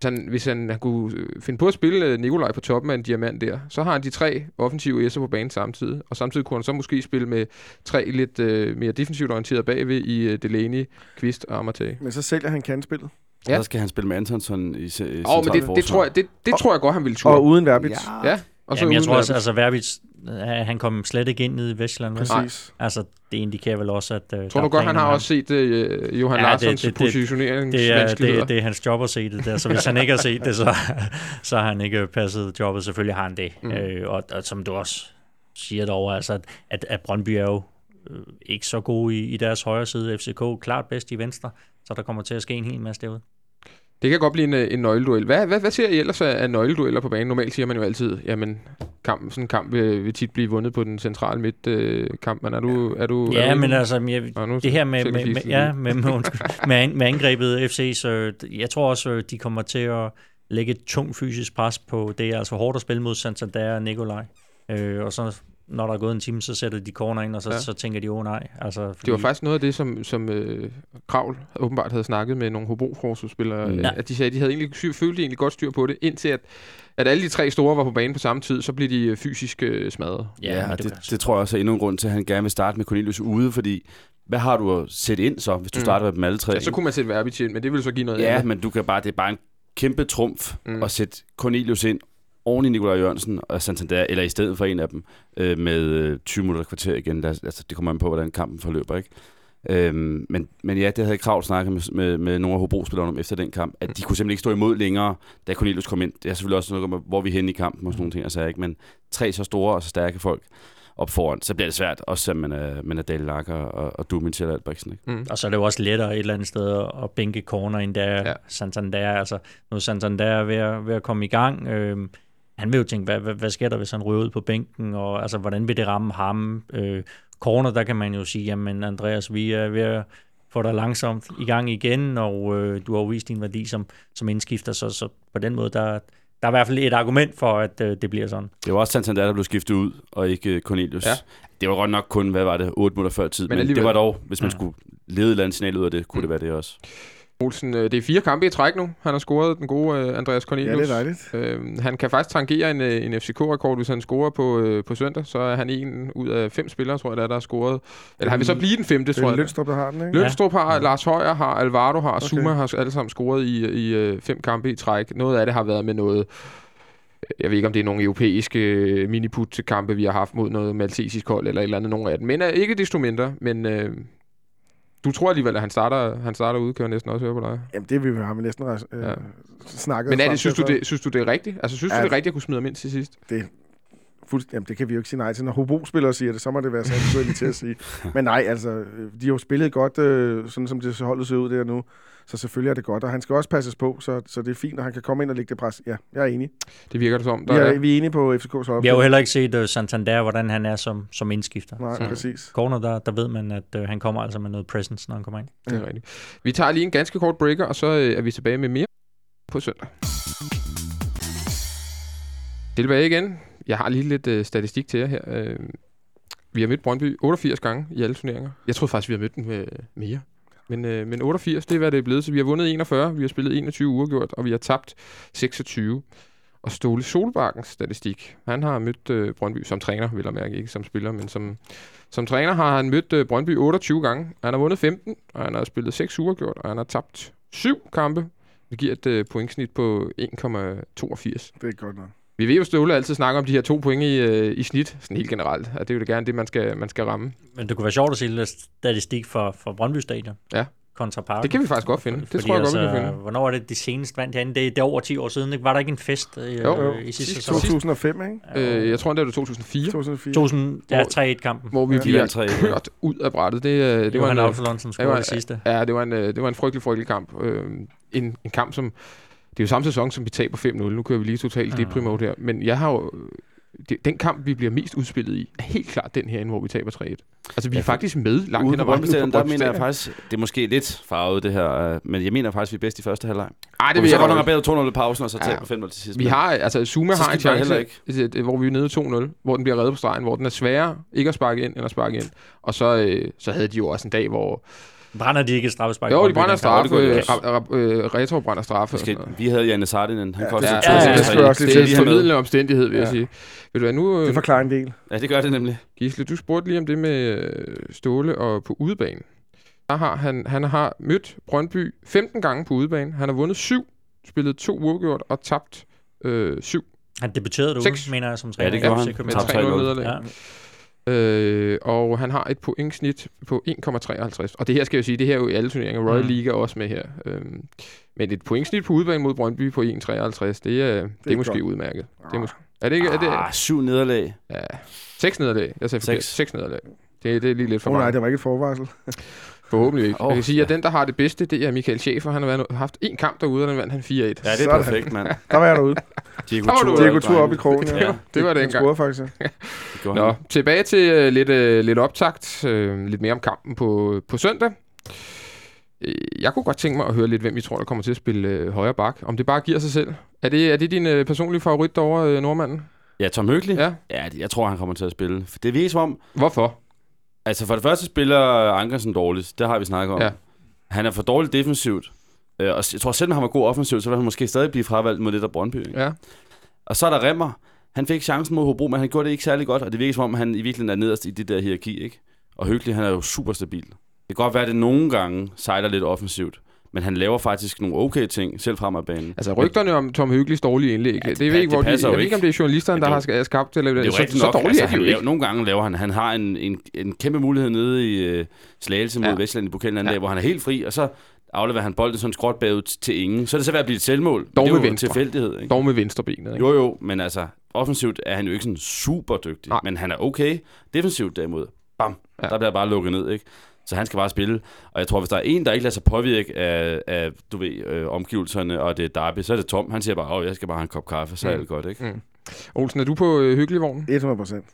Hvis han, hvis han, han kunne øh, finde på at spille øh, Nikolaj på toppen af en diamant der, så har han de tre offensive S'er på banen samtidig. Og samtidig kunne han så måske spille med tre lidt øh, mere defensivt orienterede bagved i øh, Delaney, Kvist og Amartey. Men så sælger han kandspillet. Ja. Så skal han spille med Antonsson i, i oh, men det, det, tror jeg, det, det tror jeg godt, han vil turde. Og uden Verbitz. Ja. ja. Og så Jamen, jeg tror også, altså Verbitz, han kom slet ikke ind i Vestland. Præcis. Altså, det indikerer vel også, at... Uh, tror du godt, han har også set uh, Johan ja, Larssons det, det, positionering? Det er, det, det er hans job at se det der, så hvis han ikke har set det, så, så har han ikke passet jobbet. Selvfølgelig har han det. Mm. Øh, og, og som du også siger derovre, altså, at, at, at Brøndby er jo øh, ikke så gode i, i deres højre side. FCK klart bedst i venstre, så der kommer til at ske en hel masse derude. Det kan godt blive en, øh, en nøgleduel. Hvad, hvad, hvad ser I ellers af, af nøgledueller på banen? Normalt siger man jo altid, jamen, kamp, sådan en kamp vil, vil tit blive vundet på den centrale midt øh, kamp. Men er du... Er du ja, er du, men altså, jeg, nu, det her med, med, med, ja, med, med, med, med angrebet FC, så jeg tror også, de kommer til at lægge et tungt fysisk pres på det. er altså hårdt at spille mod Santander og Nikolaj. Øh, og så når der er gået en time, så sætter de corner ind, og så, ja. så tænker de, åh oh, nej. Altså, fordi... Det var faktisk noget af det, som, som øh, Kravl åbenbart havde snakket med nogle hobro spillere mm. ja. at de sagde, at de havde egentlig, følte egentlig godt styr på det, indtil at, at alle de tre store var på banen på samme tid, så blev de øh, fysisk øh, smadret. Ja, ja det, det, det tror jeg også er endnu en grund til, at han gerne vil starte med Cornelius ude, fordi hvad har du at sætte ind så, hvis du mm. starter med dem alle tre? Ja, så kunne man sætte Verbitz ind, men det ville så give noget Ja, andet. men du kan bare, det er bare en kæmpe trumf mm. at sætte Cornelius ind oven i Nikolaj Jørgensen og Santander, eller i stedet for en af dem, øh, med 20 øh, minutter kvarter igen. Der, altså, det kommer an på, hvordan kampen forløber, ikke? Øhm, men, men ja, det havde Krav snakket med, med, med nogle af Hobro-spillerne om efter den kamp, at de kunne simpelthen ikke stå imod længere, da Cornelius kom ind. Det er selvfølgelig også noget, hvor vi er henne i kampen og sådan nogle ting, altså, ikke? men tre så store og så stærke folk op foran, så bliver det svært, også selvom man er, man er Dale Lager og, og Dumin til Albrechtsen. Ikke? Mm. Og så er det jo også lettere et eller andet sted at bænke corner, end der ja. Santander. Altså, nu er Santander ved at, ved at komme i gang. Øhm, han vil jo tænke, hvad, hvad, hvad sker der, hvis han ryger ud på bænken, og altså, hvordan vil det ramme ham? Øh, corner, der kan man jo sige, jamen Andreas, vi er ved at få dig langsomt i gang igen, og øh, du har jo vist din værdi som, som indskifter, så, så på den måde, der, der er i hvert fald et argument for, at øh, det bliver sådan. Det var også Santander, der blev skiftet ud, og ikke øh, Cornelius. Ja. Det var godt nok kun, hvad var det, 8 minutter før tid, men, men det var dog, hvis man ja. skulle lede et eller andet signal ud af det, kunne mm. det være det også. Olsen, øh, det er fire kampe i træk nu. Han har scoret den gode uh, Andreas Cornelius. Ja, det er dejligt. Uh, han kan faktisk tangere en, en FCK-rekord, hvis han scorer på, på søndag. Så er han en ud af fem spillere, tror jeg, der, der har scoret. Eller han vil så blive den femte, tror jeg. Lønstrup, der har den, ikke? Lønstrup har, ja. Lars Højer har, Alvaro har, okay. Zuma har alle sammen scoret i, i fem kampe i træk. Noget af det har været med noget jeg ved ikke, om det er nogle europæiske miniput-kampe, vi har haft mod noget maltesisk hold, eller et eller andet, nogle af dem. Men ikke desto mindre, men uh, du tror alligevel, at han starter, han starter ude, kan jeg næsten også høre på dig. Jamen, det vil vi have med næsten øh, ja. snakket Men er det, synes, du det, synes du, det er rigtigt? Altså, synes ja, du, det er rigtigt at kunne smide ham ind til sidst? Det, fuld, jamen, det kan vi jo ikke sige nej til. Når Hobro-spillere siger det, så må det være sandt til at sige. Men nej, altså, de har jo spillet godt, øh, sådan som det holdet ser ud der nu. Så selvfølgelig er det godt, og han skal også passes på, så, så det er fint, at han kan komme ind og lægge det pres. Ja, jeg er enig. Det virker det som. Der vi, er, er... vi er enige på FCK's hold. Vi har jo heller ikke set uh, Santander, hvordan han er som, som indskifter. Nej, så, præcis. Corner, der, der ved man, at uh, han kommer altså med noget presence, når han kommer ind. Det er rigtigt. Vi tager lige en ganske kort breaker, og så uh, er vi tilbage med mere på søndag. Tilbage igen. Jeg har lige lidt uh, statistik til jer her. Uh, vi har mødt Brøndby 88 gange i alle turneringer. Jeg tror faktisk, vi har mødt den med mere. Men, øh, men 88, det er, hvad det er blevet. Så vi har vundet 41, vi har spillet 21 uafgjort, og vi har tabt 26. Og Ståle Solbakkens statistik, han har mødt øh, Brøndby som træner, vil jeg mærke, ikke som spiller, men som, som træner har han mødt øh, Brøndby 28 gange. Han har vundet 15, og han har spillet 6 uafgjort, og han har tabt 7 kampe. Det giver et øh, pointsnit på 1,82. Det er godt nok. Vi ved jo, Ståle altid snakker om de her to point i, øh, i snit, sådan helt generelt. At det er jo det gerne det, man skal, man skal ramme. Men det kunne være sjovt at se lidt statistik for, for Brøndby Stadion. Ja. Kontra Parken. Det kan vi faktisk godt finde. Det tror jeg altså, godt, vi kan finde. Hvornår var det de seneste vandt herinde? Det, det er over 10 år siden. Ikke? Var der ikke en fest øh, jo, jo. i sidste sæson? 2005, ikke? Øh, jeg tror, det var 2004. 2004. 2000, ja, 3-1-kampen. Hvor vi ja. bliver kørt ud af brættet. Det, øh, det, det var en Absalon, som scorede det sidste. Ja, det var en, det var en frygtelig, frygtelig kamp. Øh, en, en kamp, som det er jo samme sæson, som vi taber 5-0. Nu kører vi lige totalt ja. det her. Men jeg har jo det, den kamp, vi bliver mest udspillet i, er helt klart den her, hvor vi taber 3-1. Altså, vi ja, er faktisk med langt hen ad vejen. Der mener jeg faktisk, det er måske lidt farvet det her, øh, men jeg mener faktisk, vi er bedst i første halvleg. Ej, det vil jeg godt nok bedre 2-0 i pausen, og så taber ja. 5-0 til sidst. Vi har, altså Zuma har en chance, ikke. hvor vi er nede 2-0, hvor den bliver reddet på stregen, hvor den er sværere ikke at sparke ind, end at sparke ind. Og så, øh, så havde de jo også en dag, hvor Brænder de ikke straffespark? Jo, de brænder straffe. Øh, øh, retro brænder straffe. Skal, vi havde Janne Sardinen. Han ja, kostede ja, ja, ja, det, det, er en formidlende omstændighed, vil ja. jeg sige. Ved du hvad, nu... Det forklarer en del. Ja, det gør det nemlig. Gisle, du spurgte lige om det med øh, Ståle og på udebanen. der har han, han har mødt Brøndby 15 gange på udebane. Han har vundet syv, spillet to uafgjort og tabt øh, syv. Han debuterede Seks. mener jeg, som Ja, træner. det gjorde han. Tabte 3-0 3-0. nederlag. Ja. Øh, og han har et pointsnit på 1,53. Og det her skal jeg sige, det her er jo i alle turneringer. Royal Mm. League er også med her. Øhm, men et pointsnit på udebane mod Brøndby på 1,53, det er, det er, det er måske godt. udmærket. Det er, måske, er det ikke? Er det, Ah, syv nederlag. ja, seks nederlag. Jeg sagde forkert. Seks. Seks nederlag. Det, det er lige lidt for oh, nej, meget. det var ikke et forvarsel. Forhåbentlig ikke. Åh, jeg kan sige, at den, der har det bedste, det er Michael Schäfer. Han har været, haft en kamp derude, og den vandt han 4-1. Ja, det er Sådan. perfekt, mand. Der var jeg derude. Diego Tur- ude. Diego tur op i krogen. Ja. Ja, Det var det Han engang. scorede faktisk. ja. Nå, han. tilbage til uh, lidt, uh, lidt optakt. Uh, lidt mere om kampen på, på søndag. Øh, Jeg kunne godt tænke mig at høre lidt, hvem I tror, der kommer til at spille uh, højre bak. Om det bare giver sig selv. Er det, er det din uh, personlige favorit derovre, uh, nordmanden? Ja, Tom Høgli. Ja. Ja, det- jeg tror, han kommer til at spille. For det virker som om, Hvorfor? Altså for det første spiller Ankersen dårligt. Det har vi snakket om. Ja. Han er for dårligt defensivt. Øh, Og jeg tror, selvom han var god offensivt, så vil han måske stadig blive fravalgt mod det der Brøndby. ikke? Ja. Og så er der Remmer. Han fik chancen mod Hobro, men han gjorde det ikke særlig godt, og det virker som om, han i virkeligheden er nederst i det der hierarki, ikke? Og Høgli, han er jo super stabil. Det kan godt være, at det nogle gange sejler lidt offensivt, men han laver faktisk nogle okay ting, selv frem af banen. Altså rygterne om Tom Hyggelis dårlige indlæg, ja, det det, ved ikke, hvor det de, passer jo jeg ved ikke, om det er journalisterne, der det er har sk- skabt det, eller Det er så, rigtigt så nok. dårligt altså, er de han jo ikke. nogle gange laver han, han har en, en, en kæmpe mulighed nede i øh, Slagelse mod Ja. Vestland i pokalen anden Ja. dag, hvor han er helt fri, og så afleverer han bolden sådan skråt bagud til ingen. Så er det så ved at blive et selvmål. Dog det er med jo venstre. tilfældighed. Ikke? Dog med venstrebenet, ikke? Jo, jo, men altså, offensivt er han jo ikke sådan super dygtig, Nej. men han er okay. Defensivt derimod, bam, ja. der bliver bare lukket ned, ikke? Så han skal bare spille. Og jeg tror, hvis der er en, der ikke lader sig påvirke af, af du ved, øh, omgivelserne, og det er Derby, så er det Tom. Han siger bare, åh, jeg skal bare have en kop kaffe, så er Mm. alt godt, ikke? Mm. Olsen, er du på øh, hyggelig vogn? 100 procent.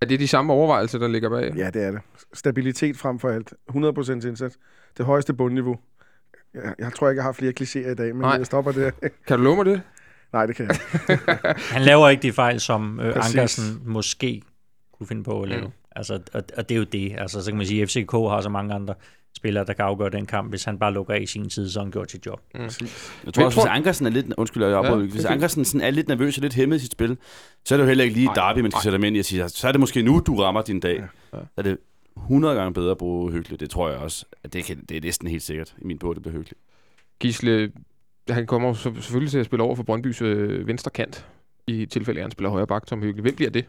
Er det de samme overvejelser, der ligger bag? Ja, det er det. Stabilitet frem for alt. 100 procent indsats. Det højeste bundniveau. Jeg, jeg tror ikke, jeg har flere klichéer i dag, men Nej. Jeg stopper det. Kan du love mig det? Nej, det kan jeg ikke. Han laver ikke de fejl, som øh, Præcis. Ankersen måske kunne finde på at lave. Mm. Mm. Altså, og, og det er jo det. Altså, så kan man sige, at FCK har så mange andre spillere, der kan afgøre den kamp. Hvis han bare lukker af i sin tid, så han gjort sit job. Præcis. Jeg tror Hvem også, tror- hvis Ankersen er lidt... Undskyld, jeg afbryder. Ja, Ja, hvis er. Ankersen sådan er lidt nervøs og lidt hæmmet i sit spil, så er det jo heller ikke lige Nej, Derby, man skal sætte ham ind i og sige, så er det måske nu, du rammer din dag. Ja. Så er det 100 gange bedre at bruge hyggeligt. Det tror jeg også. At det, kan, det er næsten helt sikkert i min bog, det bliver hyggeligt. Gisle, han kommer selvfølgelig til at spille over for Brøndbys øh, venstre kant, i tilfælde af, at han spiller højre bak, Tom Hyggelig. Hvem bliver det?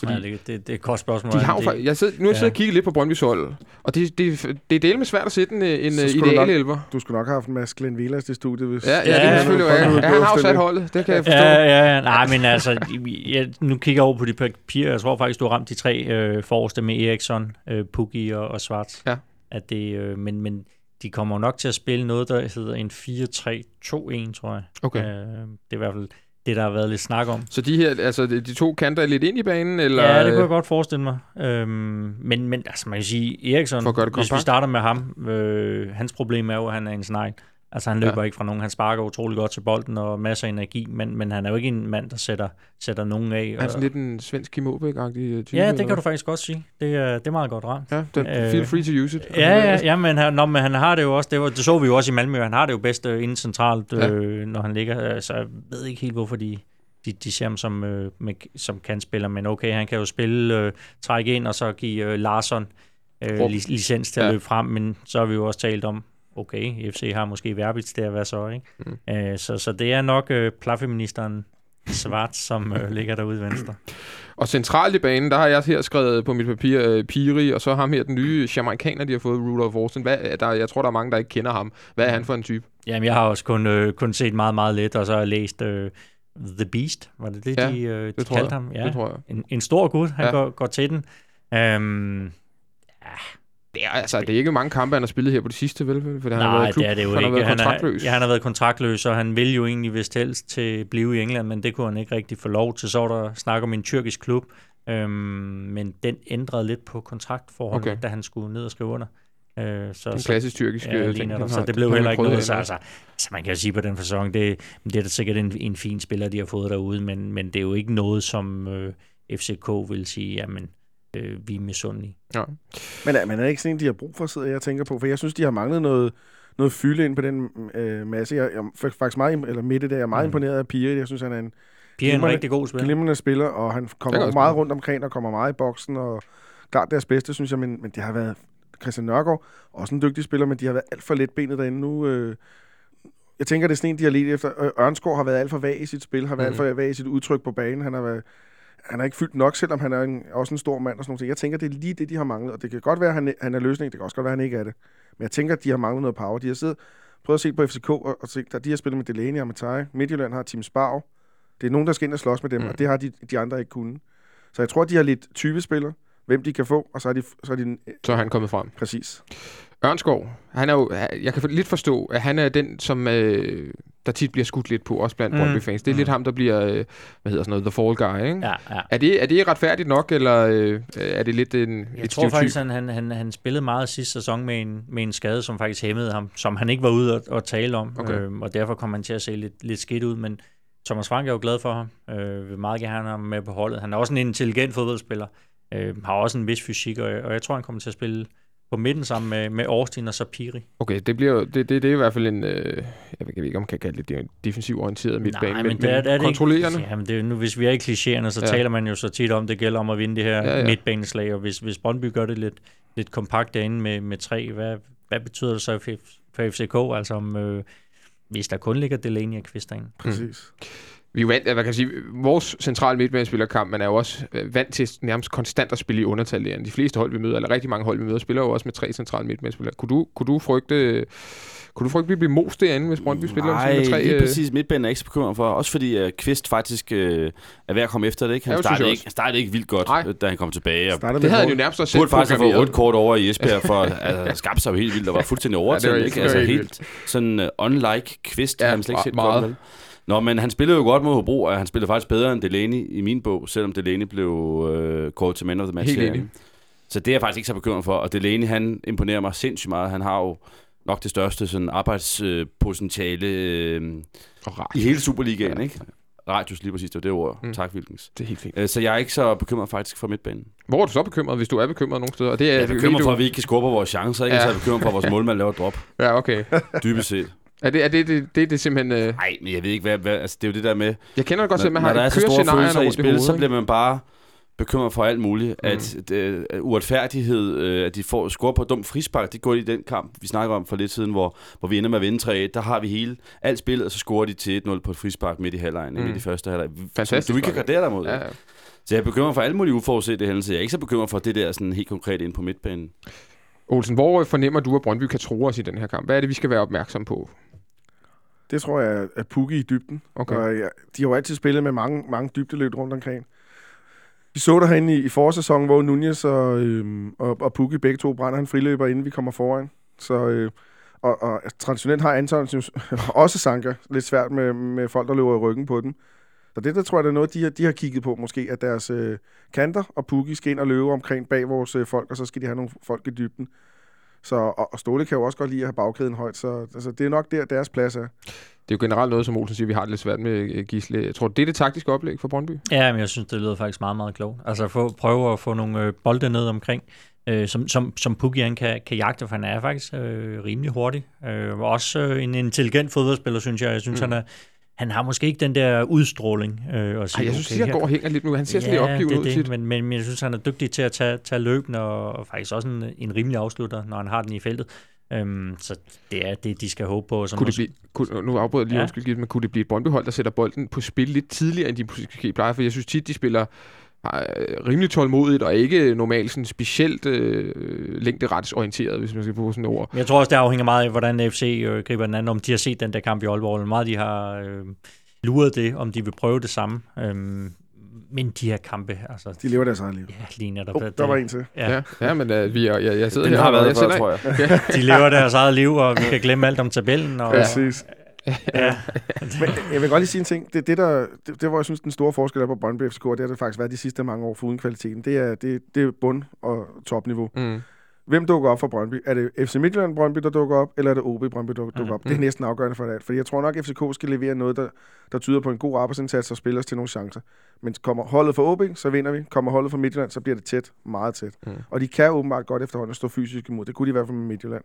Fordi Ja, det, det, det er et kort spørgsmål. de har jo, det, jeg sidder, nu har jeg Ja. siddet og kigget lidt på Brøndbys hold, og det, det, det er delt med svært at sætte en, en øh, skulle du ideal nok- elver. Du skulle nok have haft en masse Glenn Vilas til studiet, hvis... Ja, ja, det Ja, kan han selvfølgelig Ja, han har jo sat holdet, det kan jeg forstå. Ja, ja, ja. Nej, men altså, jeg, nu kigger jeg over på de papirer. Jeg tror faktisk, du har ramt de tre øh, forreste med Eriksson, øh, Pukki og, og Svarts. Ja. At det, øh, men, men de kommer nok til at spille noget, der hedder en 4-3-2-1, tror jeg. Okay. Øh, det er i hvert fald det, der har været lidt snak om. Så de her, altså de to kanter er lidt ind i banen, eller? ja, det kunne jeg godt forestille mig. Øhm, men, men altså, man kan sige, Eriksson, For at gøre det hvis vi starter med ham, øh, hans problem er jo, at han er en snegl. Altså, han løber Ja. ikke fra nogen. Han sparker utrolig godt til bolden og masser af energi, men, men han er jo ikke en mand, der sætter, sætter nogen af. Er han og- sådan lidt en svensk Kim Aabæk-agtig type? Ja, det kan du faktisk godt sige. Det er, det er meget godt ramt. Ja, den, Øh, feel free to use it. Ja, ja, ja men, han, nå, men han har det jo også, det, var, det så vi jo også i Malmø, han har det jo bedst øh, inde centralt, Ja. øh, når han ligger, øh, så jeg ved ikke helt, hvorfor de, de, de ser ham som, øh, med, som kan spiller, men okay, han kan jo spille, øh, trække ind, og så give øh, Larsson øh, licens til at Ja. løbe frem, men så har vi jo også talt om, okay, FC har måske Verbitz der, hvad så, ikke? Mm. Øh, så, så det er nok øh, plafeministeren Svart, som øh, ligger derude venstre. Og centralt i banen, der har jeg her skrevet på mit papir øh, Piri, og så ham her, den nye jamaikaner, de har fået, Rudolf Austin. Hvad, er der, jeg tror, der er mange, der ikke kender ham. Hvad er han for en type? Jamen, jeg har også kun, øh, kun set meget, meget lidt, og så har jeg læst øh, The Beast, var det det, Ja, ja, de, øh, de Det kaldte jeg. ham? Ja, Det tror jeg. en, en stor gut, han Ja. ja. går, går til den. Øhm, Det er, altså, det er ikke mange kampe, han har spillet her på det sidste, vel? For han har nej, været klub. det er det jo han ikke. har været han, kontraktløs. er, ja, han har været kontraktløs, og han ville jo egentlig vist helst til blive i England, men det kunne han ikke rigtig få lov til. Så var der snak om en tyrkisk klub, øhm, men den ændrede lidt på kontraktforholdet, Okay. da han skulle ned og skrive under. Øh, så, en så, klassisk tyrkisk Ja, øh, ting. Han så har- det blev han har heller ikke noget. Så, altså, så man kan jo sige på den fasong, det, det er da sikkert en, en fin spiller, de har fået derude, men, men det er jo ikke noget, som øh, FCK vil sige, jamen, øh, vi er misundelige. Ja. Men er, men er det ikke sådan en, de har brug for, sidder jeg tænker på? For jeg synes, de har manglet noget, noget fylde ind på den øh, masse. Jeg, jeg er faktisk meget, eller midt i det, jeg er meget Mm. imponeret af Piri. Jeg synes, han er en Pia er en rigtig god spiller. glimrende spiller, og han kommer meget rundt omkring og kommer meget i boksen, og klart deres bedste, synes jeg, men, men det har været Christian Nørgaard, også en dygtig spiller, men de har været alt for let benet derinde nu. Øh, jeg tænker, det er sådan en, de har lidt efter. Ørnskov har været alt for vag i sit spil, har været mm. alt for vag i sit udtryk på banen. Han har været han har ikke fyldt nok, selvom han er en, også en stor mand og sådan noget. Jeg tænker, det er lige det, de har manglet. Og det kan godt være, at han, han er løsning. Det kan også godt være, at han ikke er det. Men jeg tænker, at de har manglet noget power. De har siddet, prøvet at se på FCK og, og se, at de har spillet med Delaney og Matai. Midtjylland har Team Sparv. Det er nogen, der skal ind og slås med dem, mm. og det har de, de andre ikke kunnet. Så jeg tror, de har lidt typespillere, hvem de kan få, og så er de... Så er, de, så er han kommet frem. Præcis. Ørnskov, han er jo, jeg kan lidt forstå, at han er den, som øh, der tit bliver skudt lidt på, også blandt mm. Brøndby-fans. Det er mm. lidt ham, der bliver, øh, hvad hedder sådan noget, the fall guy, ikke? Ja, ja. Er, det, er det retfærdigt nok, eller øh, er det lidt en Jeg et tror faktisk, han, han, han, han spillede meget sidste sæson med en, med en skade, som faktisk hæmmede ham, som han ikke var ude at, at tale om, okay. øhm, og derfor kom han til at se lidt, lidt skidt ud, men Thomas Frank er jo glad for ham, øh, vil meget gerne have ham med på holdet. Han er også en intelligent fodboldspiller, øh, har også en vis fysik, og, og jeg tror, han kommer til at spille på midten sammen med, med Austin og Sapiri. Okay, det bliver det, det, det er i hvert fald en, øh, jeg ved ikke, om man kan kalde det, det er en defensiv orienteret midtbane, Nej, men, men, det er, men det kontrollerende. Ikke, jamen det er, nu, hvis vi er i klichéerne, så ja. taler man jo så tit om, det gælder om at vinde det her ja, ja. midtbaneslag, og hvis, hvis Brøndby gør det lidt, lidt kompakt derinde med, med tre, hvad, hvad betyder det så for, for FCK, altså om, øh, hvis der kun ligger Delaney og Kvist derinde? Præcis. Mm vi er jo vant, hvad kan jeg sige, vores centrale midtbanespillerkamp, man er jo også øh, vant til nærmest konstant at spille i undertal. De fleste hold, vi møder, eller rigtig mange hold, vi møder, spiller jo også med tre centrale midtbanespillere. Kunne du, kunne du frygte, kunne du frygte, at vi bliver mos derinde, hvis Brøndby spiller Nej, med tre? Nej, lige øh? præcis. Midtbanen er ikke så bekymret for. Også fordi uh, Kvist faktisk uh, er ved at komme efter det. Ikke? Han, ja, startede ikke, han startede ikke vildt godt, Nej. da han kom tilbage. Og det havde han jo nærmest også selv Burde faktisk have fået rødt kort over i Esbjerg, for at skabte sig helt vildt og var fuldstændig overtaget. ja, ikke? Altså helt sådan uh, unlike Kvist, ja, han slet ikke set meget. Godt, Nå, men han spillede jo godt mod Hobro, og han spillede faktisk bedre end Delaney i min bog, selvom Delaney blev øh, kort til man of the match. Helt enig. Så det er jeg faktisk ikke så bekymret for, og Delaney, han imponerer mig sindssygt meget. Han har jo nok det største sådan, arbejdspotentiale øh, i hele Superligaen, ja. ikke? Radius lige præcis, det var det ord. Mm. Tak, Vilkens. Det er helt fint. Øh, så jeg er ikke så bekymret faktisk for midtbanen. Hvor er du så bekymret, hvis du er bekymret nogle steder? Det er, jeg er bekymret for, at vi ikke kan score på vores chancer, ikke? Ja. Så er jeg bekymret for, at vores målmand laver drop. Ja, okay. Dybest set. Er det, er det, det, det, det simpelthen... Nej, øh... men jeg ved ikke, hvad, hvad... Altså, det er jo det der med... Jeg kender det godt, at man har der er så store følelser i spil, så bliver man bare bekymret for alt muligt. Mm. At, at uretfærdighed, øh, at de får score på dum frispark, det går i den kamp, vi snakker om for lidt siden, hvor, hvor vi ender med at vinde 3-1. Der har vi hele alt spillet, og så scorer de til 1-0 på et frispark midt i halvlejen, mm. midt i første halvleg. Fantastisk. Du ikke kan gardere dig mod. Ja, ja. Så jeg er bekymret for alle mulige uforudsete hændelser. Jeg er ikke så bekymret for det der sådan helt konkret ind på midtbanen. Olsen, hvor fornemmer du, at Brøndby kan tro os i den her kamp? Hvad er det, vi skal være opmærksom på? Det tror jeg er Pukki i dybden. Okay. Og ja, de har jo altid spillet med mange, mange dybdeløb rundt omkring. Vi så der herinde i, i forsæsonen, hvor Nunez og, øhm, og, og Pukki begge to brænder en friløber, inden vi kommer foran. Så, øh, og, og traditionelt har Anton også Sanka lidt svært med, med folk, der løber i ryggen på dem. Så det der tror jeg, det er noget, de har, de har kigget på måske, at deres øh, kanter og Pukki skal ind og løbe omkring bag vores øh, folk, og så skal de have nogle folk i dybden. Så, og, og Ståle kan jo også godt lide at have bagkæden højt, så altså, det er nok der, deres plads er. Det er jo generelt noget, som Olsen siger, vi har det lidt svært med øh, Gisle. Jeg tror, det er det taktiske oplæg for Brøndby. Ja, men jeg synes, det lyder faktisk meget, meget klogt. Altså få, prøve at få nogle øh, bolde ned omkring, øh, som, som, som Pukki kan, kan jagte, for han er faktisk øh, rimelig hurtig. Øh, også øh, en intelligent fodboldspiller, synes jeg. Jeg synes, mm. han er han har måske ikke den der udstråling. Øh, og sige, Ej, jeg synes, okay, han går og hænger lidt nu. Han ser ja, lidt opgivet ud det, men, men, men jeg synes, han er dygtig til at tage, tage løben, og, og faktisk også en, en rimelig afslutter, når han har den i feltet. Øhm, så det er det, de skal håbe på. Som kunne det blive, kunne, nu afbryder jeg lige ja. undskyld, men kunne det blive et Brøndby-hold, der sætter bolden på spil lidt tidligere, end de plejer? For jeg synes tit, de spiller rimelig tålmodigt, og ikke normalt sådan specielt øh, længderetsorienteret, hvis man skal bruge sådan et ord. Jeg tror også, det afhænger meget af, hvordan FC øh, griber den anden, om de har set den der kamp i Aalborg, eller meget de har øh, luret det, om de vil prøve det samme. Øhm, men de her kampe, altså... De lever deres eget liv. Ja, lige netop. Oh, der var en til. Ja, ja, ja men uh, vi, jeg, jeg sidder Den her... har været før, tror jeg. Ja. de lever deres eget liv, og vi kan glemme alt om tabellen. Og, Præcis. Ja. Men jeg vil godt lige sige en ting. Det, det, der, det, det hvor jeg synes, den store forskel er på Brøndby FCK, det har det faktisk været de sidste mange år uden kvaliteten. Det er, det, det er bund- og topniveau. Mm. Hvem dukker op for Brøndby? Er det FC Midtjylland Brøndby, der dukker op, eller er det OB Brøndby, der dukker mm. op? Det er næsten afgørende for det. Fordi jeg tror nok, at FCK skal levere noget, der, der tyder på en god arbejdsindsats og spiller os til nogle chancer. Men kommer holdet for OB, så vinder vi. Kommer holdet for Midtjylland, så bliver det tæt. Meget tæt. Mm. Og de kan åbenbart godt efterhånden stå fysisk imod. Det kunne de i hvert fald med Midtjylland.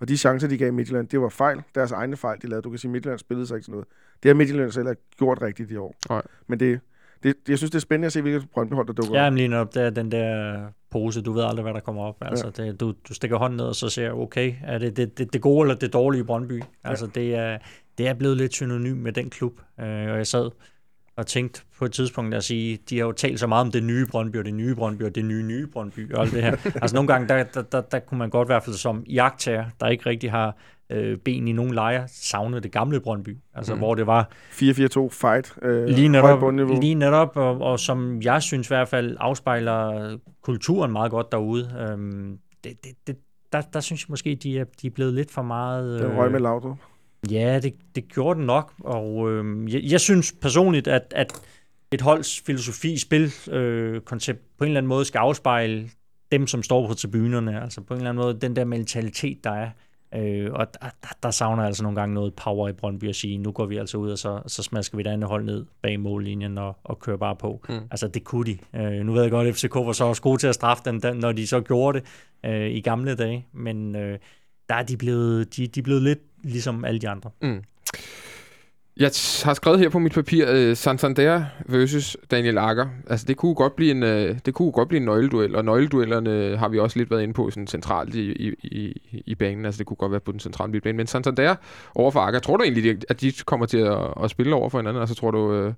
Og de chancer, de gav Midtjylland, det var fejl. Deres egne fejl, de lavede. Du kan sige, at Midtjylland spillede sig ikke til noget. Det har Midtjylland selv gjort rigtigt i år. Nej. Men det, det, jeg synes, det er spændende at se, hvilket Brøndby hold, der dukker ja, op. Ja, lige op, der, den der pose. Du ved aldrig, hvad der kommer op. Altså, ja. det, du, du stikker hånden ned, og så ser okay, er det det, det, det gode eller det dårlige Brøndby? Altså, ja. det, er, det er blevet lidt synonym med den klub. Øh, og jeg sad og tænkt på et tidspunkt at sige, de har jo talt så meget om det nye Brøndby, og det nye Brøndby, og det nye nye Brøndby, og alt det her. altså nogle gange, der, der, der, der kunne man godt i hvert fald som jagttager, der ikke rigtig har øh, ben i nogen lejre, savne det gamle Brøndby. Altså mm. hvor det var... 4-4-2 fight, øh, lige netop, lige netop og, og som jeg synes i hvert fald afspejler kulturen meget godt derude. Øhm, det, det, det, der, der synes jeg måske, de er, de er blevet lidt for meget... Øh, den røg med Laudrup. Ja, det, det gjorde den nok, og øh, jeg, jeg synes personligt, at, at et holds filosofi, spilkoncept øh, koncept på en eller anden måde skal afspejle dem, som står på tribunerne. Altså på en eller anden måde, den der mentalitet, der er. Øh, og der, der savner jeg altså nogle gange noget power i Brøndby at sige, nu går vi altså ud, og så, så smasker vi det andet hold ned bag mållinjen og, og kører bare på. Mm. Altså det kunne de. Øh, nu ved jeg godt, at FCK var så også gode til at straffe den, den når de så gjorde det øh, i gamle dage, men øh, der er de blevet, de, de er blevet lidt ligesom alle de andre. Mm. Jeg har skrevet her på mit papir uh, Santander versus Daniel Akker. Altså det kunne godt blive en uh, det kunne godt blive en nøgleduel, og nøgleduellerne har vi også lidt været inde på sådan centralt i, i, i, i banen. Altså det kunne godt være på den centrale bane, men Santander over for Akker. Tror du egentlig at de kommer til at, at spille over for hinanden? Altså tror du uh,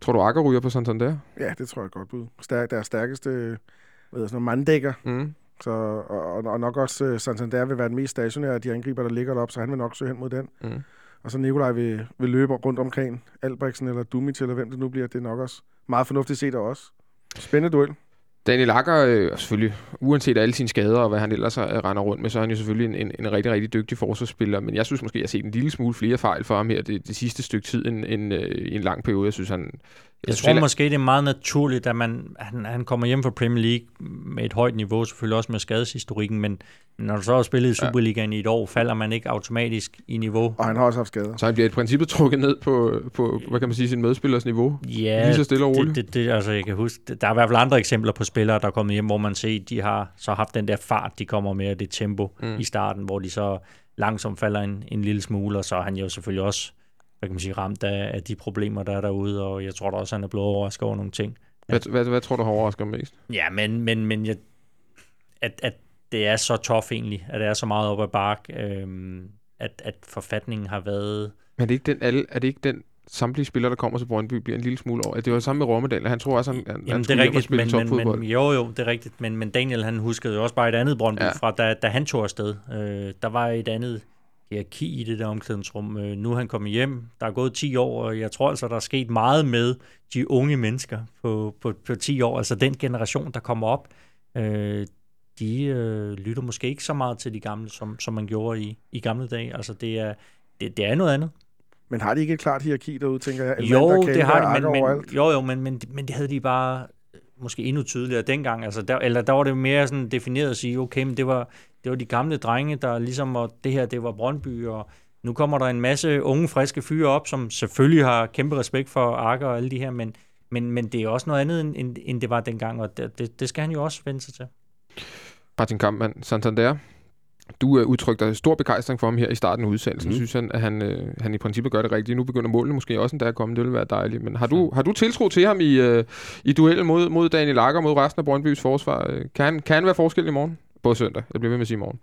tror du Akker ryger på Santander? Ja, det tror jeg godt bud. Stærk, deres stærkeste hvad sådan noget, manddækker. Mm. Så, og, og nok også uh, Santander vil være den mest stationære af de angriber, der ligger deroppe, så han vil nok søge hen mod den. Mm. Og så Nikolaj vil, vil løbe rundt omkring Albrechtsen eller Dumic, eller hvem det nu bliver. Det er nok også meget fornuftigt set af os. Spændende duel. Daniel Akker, øh, selvfølgelig, uanset alle sine skader og hvad han ellers øh, render rundt med, så er han jo selvfølgelig en, en, en rigtig, rigtig dygtig forsvarsspiller. Men jeg synes måske, jeg har set en lille smule flere fejl for ham her det, det sidste stykke tid end, end øh, i en lang periode. Jeg synes, han, jeg tror måske, det er meget naturligt, at man, han, han kommer hjem fra Premier League med et højt niveau, selvfølgelig også med skadeshistorikken, men når du så har spillet i Superligaen ja. i et år, falder man ikke automatisk i niveau. Og han har også haft skader. Så han bliver i princippet trukket ned på, på hvad kan man sige, sin medspillers niveau? Ja, lige så stille og roligt. Det, det, det, altså jeg kan huske, der er i hvert fald andre eksempler på spillere, der er kommet hjem, hvor man ser, de har så haft den der fart, de kommer med, det tempo mm. i starten, hvor de så langsomt falder en, en lille smule, og så er han jo selvfølgelig også hvad kan man sige, ramt af, af de problemer, der er derude, og jeg tror da også, han er blevet overrasket over nogle ting. Hvad, hvad, hvad tror du har overrasket mest? Ja, men, men, men jeg, at, at det er så tof egentlig, at det er så meget op ad bark, øhm, at, at forfatningen har været... Men er det ikke den, alle, er det ikke den samtlige spillere, der kommer til Brøndby, bliver en lille smule over. Det var samme med Rommedal. Han tror også, han, Jamen, han det er rigtigt, men, men, men, jo, jo, det er rigtigt. Men, men Daniel, han huskede jo også bare et andet Brøndby ja. fra, da, da han tog afsted. Øh, der var et andet hierarki i det der omklædningsrum. Øh, nu er han kommet hjem, der er gået 10 år, og jeg tror altså, der er sket meget med de unge mennesker på, på, på 10 år. Altså den generation, der kommer op, øh, de øh, lytter måske ikke så meget til de gamle, som, som man gjorde i, i gamle dage. Altså det er, det, det er noget andet. Men har de ikke et klart hierarki derude, tænker jeg? Jo, det har de, men, men, jo, jo, men, men, men det havde de bare måske endnu tydeligere dengang. Altså der, eller der var det mere sådan defineret at sige, okay, men det var, det var de gamle drenge, der ligesom, og det her, det var Brøndby, og nu kommer der en masse unge, friske fyre op, som selvfølgelig har kæmpe respekt for Arker og alle de her, men, men, men det er også noget andet, end, end det var dengang, og det, det, det skal han jo også vende sig til. Martin Kampmann, Santander, du uh, udtrykte stor begejstring for ham her i starten af udsendelsen. Mm. Synes han, at han, uh, han i princippet gør det rigtigt. Nu begynder målene måske også endda at komme. Det vil være dejligt. Men har du, har du tiltro til ham i, uh, i duellen mod, mod Daniel Lager, mod resten af Brøndbys forsvar? Kan han, kan han være forskel i morgen? På søndag. Jeg bliver ved med at sige i morgen.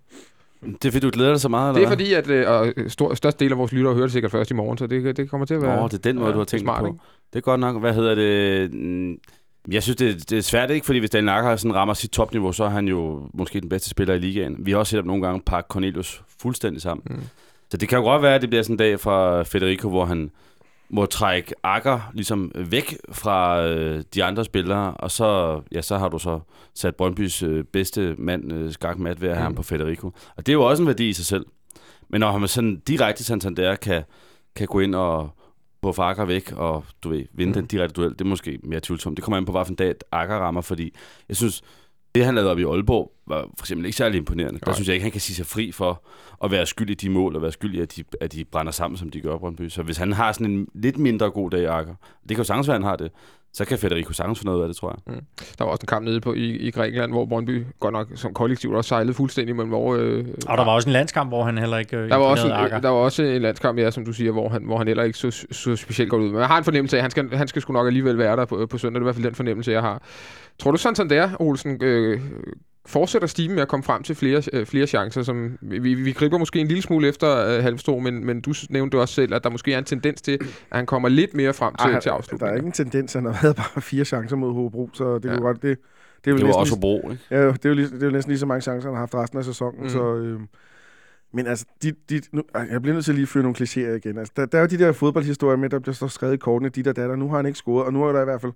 Det er fordi, du glæder dig så meget, eller Det er fordi, at uh, stor, største del af vores lyttere hører det sikkert først i morgen, så det, det kommer til at være... Nå, det er den måde, ja, du har tænkt smart, på. Ikke? Det er godt nok. Hvad hedder det? Jeg synes, det, det er svært ikke, fordi hvis Daniel Akker sådan rammer sit topniveau, så er han jo måske den bedste spiller i ligaen. Vi har også set ham nogle gange pakke Cornelius fuldstændig sammen. Mm. Så det kan jo godt være, at det bliver sådan en dag fra Federico, hvor han må trække Akker ligesom væk fra øh, de andre spillere, og så, ja, så har du så sat Brøndbys øh, bedste mand øh, skakmat ved at have mm. ham på Federico. Og det er jo også en værdi i sig selv. Men når han sådan direkte Santander kan, kan gå ind og på Akker væk, og du ved, vinde mm. den direkte duel, det er måske mere tvivlsomt. Det kommer an på, hvilken dag Akker rammer, fordi jeg synes, det han lavede op i Aalborg, var for eksempel ikke særlig imponerende. Nej. Der synes jeg ikke, han kan sige sig fri for at være skyld i de mål, og være skyld i, at de, at de brænder sammen, som de gør Brøndby. Så hvis han har sådan en lidt mindre god dag, Akker, det kan jo sagtens være, han har det, så kan Federico sagtens få noget af det, tror jeg. Mm. Der var også en kamp nede på, i, i Grækenland, hvor Brøndby godt nok som kollektiv også sejlede fuldstændig, men hvor... Øh, og der var også en landskamp, hvor han heller ikke øh, der var også en, der var også en landskamp, ja, som du siger, hvor han, hvor han heller ikke så, så specielt godt ud. Men jeg har en fornemmelse af, at han skal, han skal sgu nok alligevel være der på, på søndag. Det er i hvert fald den fornemmelse, jeg har. Tror du sådan, sådan der, Olsen, øh, fortsætter stimen med at komme frem til flere, øh, flere chancer. Som, vi, vi griber måske en lille smule efter øh, Halmstro, men, men du nævnte også selv, at der måske er en tendens til, at han kommer lidt mere frem til, Ej, til afslutningen. Der er ikke en tendens, han har været bare fire chancer mod Hobro, så det ja. kunne godt... Det, det, er det var også Hobro, ikke? Ja, det er, jo lige, det er jo næsten lige så mange chancer, han har haft resten af sæsonen, mm. så... Øh, men altså, de, de, nu, jeg bliver nødt til at lige føre nogle klichéer igen. Altså, der, der er jo de der fodboldhistorier med, der bliver så skrevet i kortene, de der datter. Nu har han ikke scoret, og nu er der i hvert fald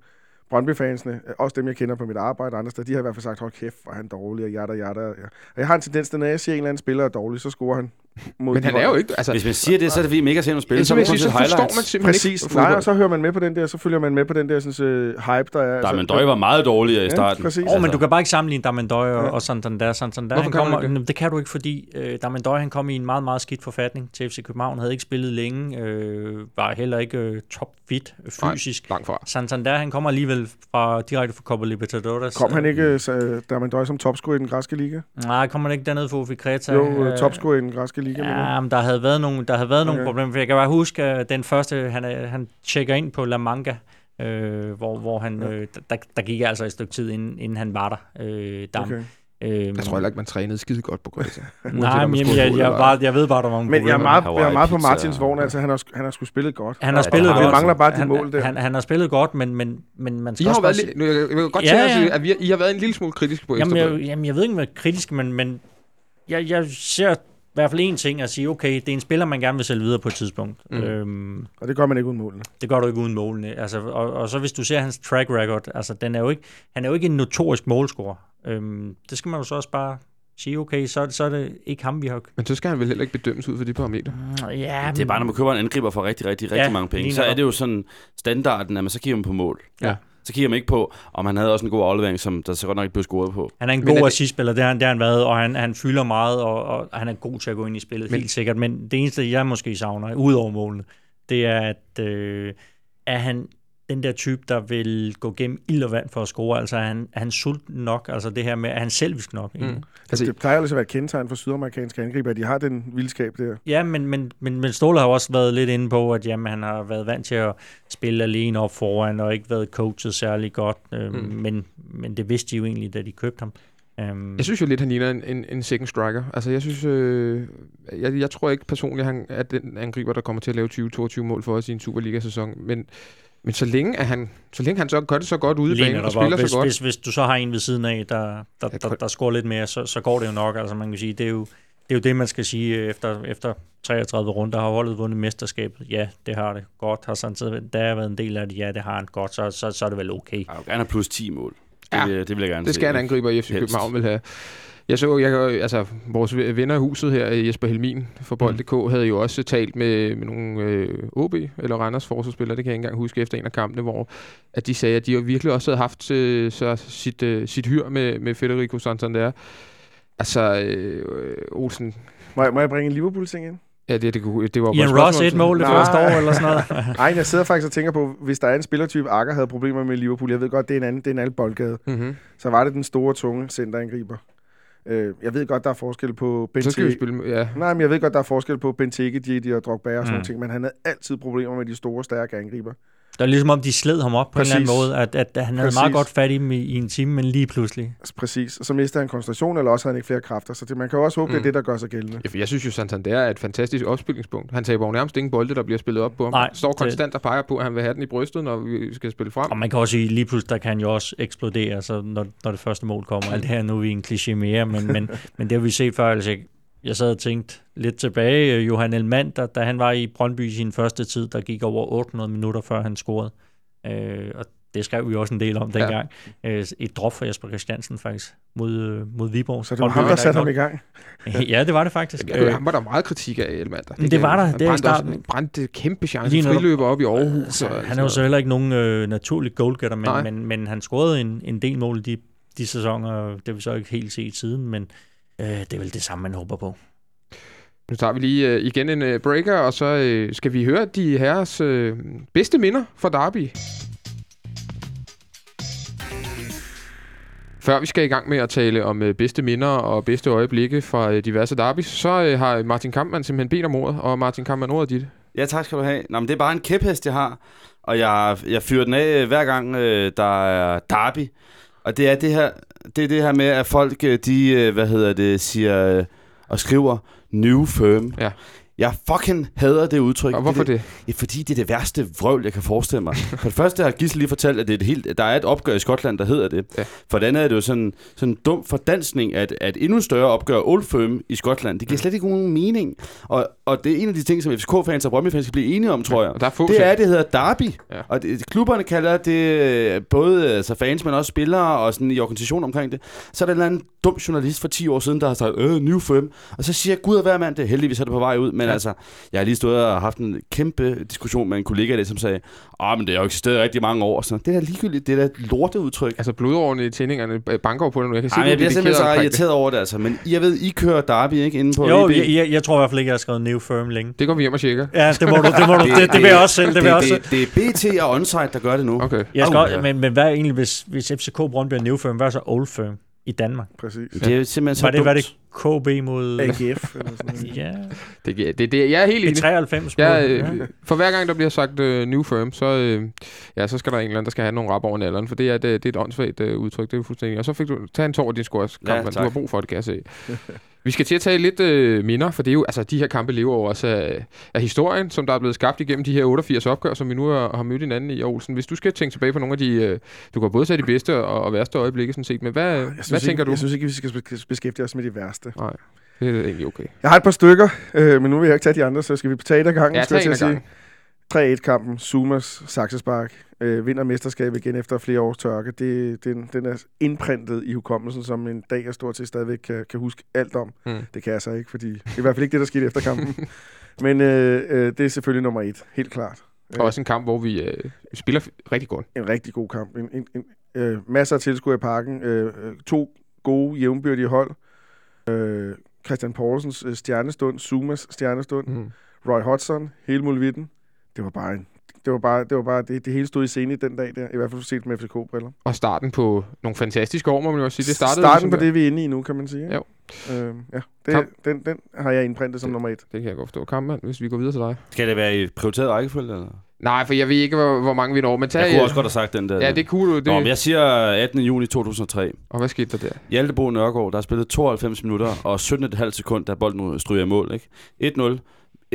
Brøndby-fansene, øh, også dem, jeg kender på mit arbejde og andre steder, de har i hvert fald sagt, hold kæft, hvor er han dårlig, og jada, jada. Ja. Og jeg har en tendens, at når jeg ser en eller anden spiller er dårlig, så scorer han mod Men han er jo ikke... Altså, Hvis man siger det, så er det fordi, man ikke har set nogen spil. Så, så, så forstår man simpelthen Præcis. ikke Nej, og så hører man med på den der, så følger man med på den der sådan, uh, hype, der er. Der altså, Døje var meget dårligere i starten. Ja, præcis. Oh, men du kan bare ikke sammenligne Damendøj og, ja. og Santander. Santander Hvorfor han kommer, det? det kan du ikke, fordi uh, Damendøj han kom i en meget, meget skidt forfatning til FC København. Havde ikke spillet længe. Uh, var heller ikke uh, top fit fysisk. Nej, langt fra. Santander han kommer alligevel fra, direkte fra Copa Libertadores. Kom han ikke uh, Damendøj som topscorer i den græske liga? Nej, kom han ikke dernede for Ufi Kreta? Jo, uh, topscorer i den græske liga. Ja, men der havde været nogle, der havde været okay. nogle problemer. For jeg kan bare huske, at den første, han, han tjekker ind på La Manga, øh, hvor, hvor han, ja. øh, der, der gik altså et stykke tid, inden, inden han var der. Øh, Dam. Okay. Øhm, jeg tror heller ikke, man trænede skide godt på Kroatien. Nej, men jeg, jeg, jeg, bare, jeg ved bare, der var nogle Men jeg er meget, jeg er meget på Martins vogn. Altså, han har, han har sgu spillet godt. Han har spillet ja, godt. Det mangler bare de mål der. Han, han har spillet godt, men, men, men man skal I har været li- jeg vil godt ja, ja. at vi, I har været en lille smule kritisk på jamen, jeg, jamen, jeg ved ikke, om jeg er kritisk, men, men jeg, jeg ser i hvert fald en ting at sige, okay, det er en spiller, man gerne vil sælge videre på et tidspunkt. Mm. Øhm, og det gør man ikke uden målene. Det gør du ikke uden målene. Altså, og, og, så hvis du ser hans track record, altså, den er jo ikke, han er jo ikke en notorisk målscorer. Øhm, det skal man jo så også bare sige, okay, så, så er det ikke ham, vi har... Men så skal han vel heller ikke bedømmes ud for de parametre? Mm, ja, det er bare, når man køber en angriber for rigtig, rigtig, rigtig ja, mange penge, så er det jo sådan standarden, at man så kigger man på mål. Ja. Så kigger man ikke på, om han havde også en god aflevering, som der så godt nok ikke blev scoret på. Han er en god assistspiller, det har han, det har han været, og han, han fylder meget, og, og han er god til at gå ind i spillet, men, helt sikkert. Men det eneste, jeg måske savner, udover målene, det er, at øh, er han den der type, der vil gå gennem ild og vand for at score. Altså, er han, er han sulten nok? Altså, det her med, er han selvisk nok? Mm. Altså, det plejer altså at være et kendetegn for sydamerikanske angriber, at de har den vildskab der. Ja, men, men, men, men Ståle har også været lidt inde på, at jamen, han har været vant til at spille alene op foran, og ikke været coachet særlig godt. Øhm, mm. men, men det vidste de jo egentlig, da de købte ham. Um, jeg synes jo lidt, han ligner en, en, en second striker. Altså, jeg synes, øh, jeg, jeg tror ikke personligt, han er den angriber, der kommer til at lave 20-22 mål for os i en Superliga-sæson, men men så længe, at han, så længe han så gør det så godt ude i banen og spiller hvis, så godt... Hvis, hvis du så har en ved siden af, der, der, der, der, der scorer lidt mere, så, så går det jo nok. Altså man kan sige, det er jo det, er jo det man skal sige efter, efter 33 runder. Har holdet vundet mesterskabet? Ja, det har det godt. Har sådan, der har været en del af det? Ja, det har han godt. Så, så, så er det vel okay. Ja, gerne have plus 10 mål. Det, ja, vil, det vil jeg gerne Det skal se. en angriber i FC København vil have. Jeg så, jeg, altså, vores venner i huset her, Jesper Helmin fra Bold.dk, mm. havde jo også talt med, med nogle øh, OB eller Randers forsvarsspillere, det kan jeg ikke engang huske efter en af kampene, hvor at de sagde, at de jo virkelig også havde haft øh, så sit, øh, sit hyr med, med Federico Santander. Altså, øh, Olsen... Må jeg, må jeg bringe en Liverpool-ting ind? Ja, det, det, det var Ian Ross et mål det første år, eller sådan noget. Nej, jeg sidder faktisk og tænker på, hvis der er en spillertype, Akker havde problemer med Liverpool, jeg ved godt, det er en anden, det er en anden boldgade, mm-hmm. så var det den store, tunge centerangriber. Øh, jeg ved godt, der er forskel på Benteke. Så skal vi spille, ja. Nej, men jeg ved godt, der er forskel på Benteke, Didi og Drogba og sådan mm. ting, men han havde altid problemer med de store, stærke angriber. Det er ligesom om, de sled ham op på Præcis. en eller anden måde, at, at, at han havde Præcis. meget godt fat i dem i, i en time, men lige pludselig. Præcis, og så mister han koncentration, eller også havde han ikke flere kræfter, så det, man kan jo også håbe, mm. det er mm. det, der gør sig gældende. Ja, for jeg synes jo, Santander er et fantastisk opspillingspunkt. Han taber jo nærmest ingen bolde, der bliver spillet op på ham. Nej, står konstant det... og peger på, at han vil have den i brystet, når vi skal spille frem. Og man kan også sige, lige pludselig, der kan han jo også eksplodere, så når, når det første mål kommer. Alt det her nu er vi en kliché mere, men, men, men det har vi set før, altså jeg sad og tænkte lidt tilbage, Johan Elmand, da, han var i Brøndby i sin første tid, der gik over 800 minutter, før han scorede. Øh, og det skrev vi også en del om dengang. Ja. Øh, et drop for Jesper Christiansen faktisk mod, øh, mod Viborg. Så det var ham, der satte ham i gang? ja, det var det faktisk. Ja, han var der meget kritik af, Elmander. Det, det var der, det er i starten. Han brændte kæmpe chance, friløber op i Aarhus. Så, og, han er jo så heller ikke nogen øh, naturlig goalgetter, men, men, men han scorede en, en del mål i de, de sæsoner. Det har vi så ikke helt set siden, men øh, det er vel det samme, man håber på. Nu tager vi lige øh, igen en øh, breaker, og så øh, skal vi høre de herres øh, bedste minder fra Derby. Før vi skal i gang med at tale om øh, bedste minder og bedste øjeblikke fra øh, diverse derbys, så øh, har Martin Kampmann simpelthen bedt om ordet, og Martin Kampmann, ordet dit. Ja, tak skal du have. Nå, men det er bare en kæphest, jeg har, og jeg, jeg fyrer den af øh, hver gang, øh, der er derby. Og det er det her, det er det her med, at folk, øh, de, øh, hvad hedder det, siger øh, og skriver new firm. Ja. Jeg fucking hader det udtryk. Og hvorfor det? det? Ja, fordi det er det værste vrøvl, jeg kan forestille mig. For det første har Gisle lige fortalt, at det er et helt, der er et opgør i Skotland, der hedder det. Ja. For det andet er det jo sådan, sådan en dum fordansning, at, at endnu større opgør Old Firm i Skotland. Det giver slet ikke nogen mening. Og, og det er en af de ting, som FCK-fans og Brøndby-fans skal blive enige om, tror jeg. Og der er få det er, at det hedder derby. Ja. Og det, klubberne kalder det øh, både altså fans, men også spillere og sådan i organisation omkring det. Så er der en eller anden dum journalist for 10 år siden, der har sagt, øh, new firm. Og så siger jeg, gud og hver mand, det heldigvis er det på vej ud. Men Ja. altså, jeg har lige stået og haft en kæmpe diskussion med en kollega af det, som sagde, ah, men det har jo eksisteret rigtig mange år. Så det er da ligegyldigt, det er da et lorteudtryk. Altså blodårene i tændingerne øh, banker på det nu. Jeg kan se, Ej, er jeg bliver simpelthen så det. irriteret over det, altså. Men jeg ved, I kører derby, ikke? Inde på Jo, EB. jeg, jeg, jeg tror i hvert fald ikke, jeg har skrevet new firm længe. Det går vi hjem og tjekker. Ja, det må du, det, må du, det, det, vil jeg også selv, det jeg også selv. det, det, er BT og Onsite, der gør det nu. Okay. Jeg skal, også, ja. men, men hvad er egentlig, hvis, hvis FCK Brøndby er new firm, hvad er så old firm i Danmark? Præcis. Det er jo simpelthen så Var det, dumt. var det KB mod... AGF eller sådan noget. Ja, Det, det, det, jeg er helt i enig. 93 Ja, mod- øh, for hver gang der bliver sagt uh, new firm, så, øh, ja, så skal der en eller anden, der skal have nogle rap over alderen, for det er, det, det er et åndssvagt øh, udtryk, det er fuldstændig. Og så fik du, tag en tår i din scores, Ja, ja, du tak. har brug for det, kan jeg se. Vi skal til at tale lidt øh, minder, for det er jo, altså de her kampe lever jo også af, af historien, som der er blevet skabt igennem de her 88 opgør, som vi nu har, har mødt hinanden i, Olsen. Hvis du skal tænke tilbage på nogle af de, øh, du kan både tage de bedste og, og værste øjeblikke, sådan set, men hvad, Jeg hvad synes, tænker ikke, du? Jeg synes ikke, vi skal bes- beskæftige os med de værste. Nej, det er egentlig okay. Jeg har et par stykker, øh, men nu vil jeg ikke tage de andre, så skal vi tage et af gangen. Ja, skal jeg tag en af at sige. 3-1-kampen, Sumas, Saxespark, øh, vinder mesterskabet igen efter flere års tørke. Det, den, den er indprintet i hukommelsen som en dag, jeg stort set stadigvæk kan, kan huske alt om. Mm. Det kan jeg så ikke, fordi det er i hvert fald ikke det, der skete efter kampen. men øh, øh, det er selvfølgelig nummer et, helt klart. Og også en kamp, hvor vi, øh, spiller rigtig godt. En rigtig god kamp. En, en, en, øh, masser af tilskuere i parken. Øh, øh, to gode, jævnbyrdige hold. Øh, Christian Poulsens øh, stjernestund, Sumas stjernestund. Mm. Roy Hodgson, hele muligheden. Det var bare en, det var bare, det var bare det, det hele stod i scene den dag der, i hvert fald set med FCK-briller. Og starten på nogle fantastiske år, må man jo også sige. Det startede Starten på ligesom- det, vi er inde i nu, kan man sige. Jo. Øh, ja, det, Kamp. den, den har jeg indprintet som Det- nummer et. Det kan jeg godt forstå. Kampmand, hvis vi går videre til dig. Skal det være i prioriteret rækkefølge? Eller? Nej, for jeg ved ikke, hvor, hvor mange vi når. Men tag, Jeg kunne også godt have sagt den der. Ja, det kunne du. Det. Nå, men jeg siger 18. juni 2003. Og hvad skete der der? Hjaltebo Nørgaard, der har spillet 92 minutter og 17,5 sekund, da bolden stryger i mål. Ikke? 1-0.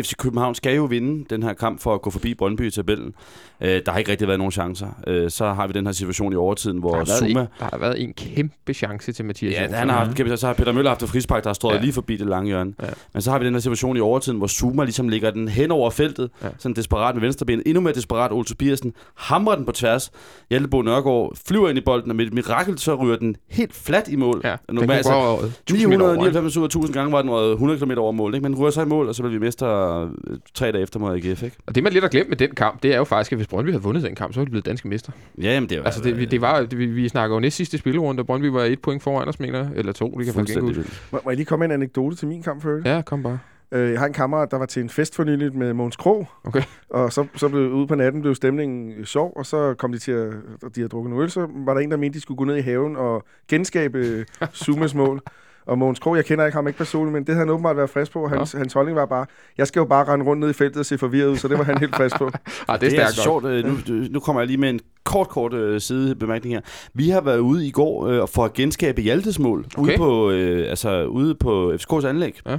FC København skal jo vinde den her kamp for at gå forbi Brøndby i tabellen. Øh, der har ikke rigtig været nogen chancer. Øh, så har vi den her situation i overtiden, hvor Der Zuma... en, der har været en kæmpe chance til Mathias Ja, han har haft, kæmpe- så har Peter Møller haft et frispark, der har stået Ja. lige forbi det lange hjørne. Ja. Men så har vi den her situation i overtiden, hvor Zuma ligesom lægger den hen over feltet, Ja. sådan desperat med venstrebenet. Endnu mere desperat, Ole Tobiasen hamrer den på tværs. Hjaltebo Nørgaard flyver ind i bolden, og med et mirakel så ryger den helt flat i mål. Ja, normalt- altså, gå over 1000 meter over, ikke? 999 ud af 1000 gange var den røget 100 km over mål, ikke? men ryger så i mål, og så bliver vi mester øh, tre dage efter mod AGF. Ikke? Og det, man lidt har glemt med den kamp, det er jo faktisk, at hvis Brøndby havde vundet den kamp, så ville de blevet danske mester. Ja, jamen det var, Altså, det, det var, det, vi, vi snakker jo næst sidste spillerunde, og Brøndby var et point foran os, mener. Eller to, det kan faktisk ikke vildt. Må, må jeg lige komme med en anekdote til min kamp før? Ja, kom bare. Øh, jeg har en kammerat, der var til en fest for nyligt med Måns Krog. Okay. Og så, så blev ude på natten blev stemningen sjov, og så kom de til at de havde drukket noget øl, så var der en, der mente, de skulle gå ned i haven og genskabe øh, Sumas mål. Og Mogens Krog, jeg kender ikke ham ikke personligt, men det havde han åbenbart været frisk på. Hans, hans holdning var bare, jeg skal jo bare rende rundt ned i feltet og se forvirret ud, så det var han helt frisk på. Ah, det er Det er altså godt. sjovt. øh, Nu, nu kommer jeg lige med en kort, kort øh, sidebemærkning her. Vi har været ude i går øh, for at genskabe Hjaltes mål. Okay. Ude, på, øh, altså, ude på FCK's anlæg. Ja.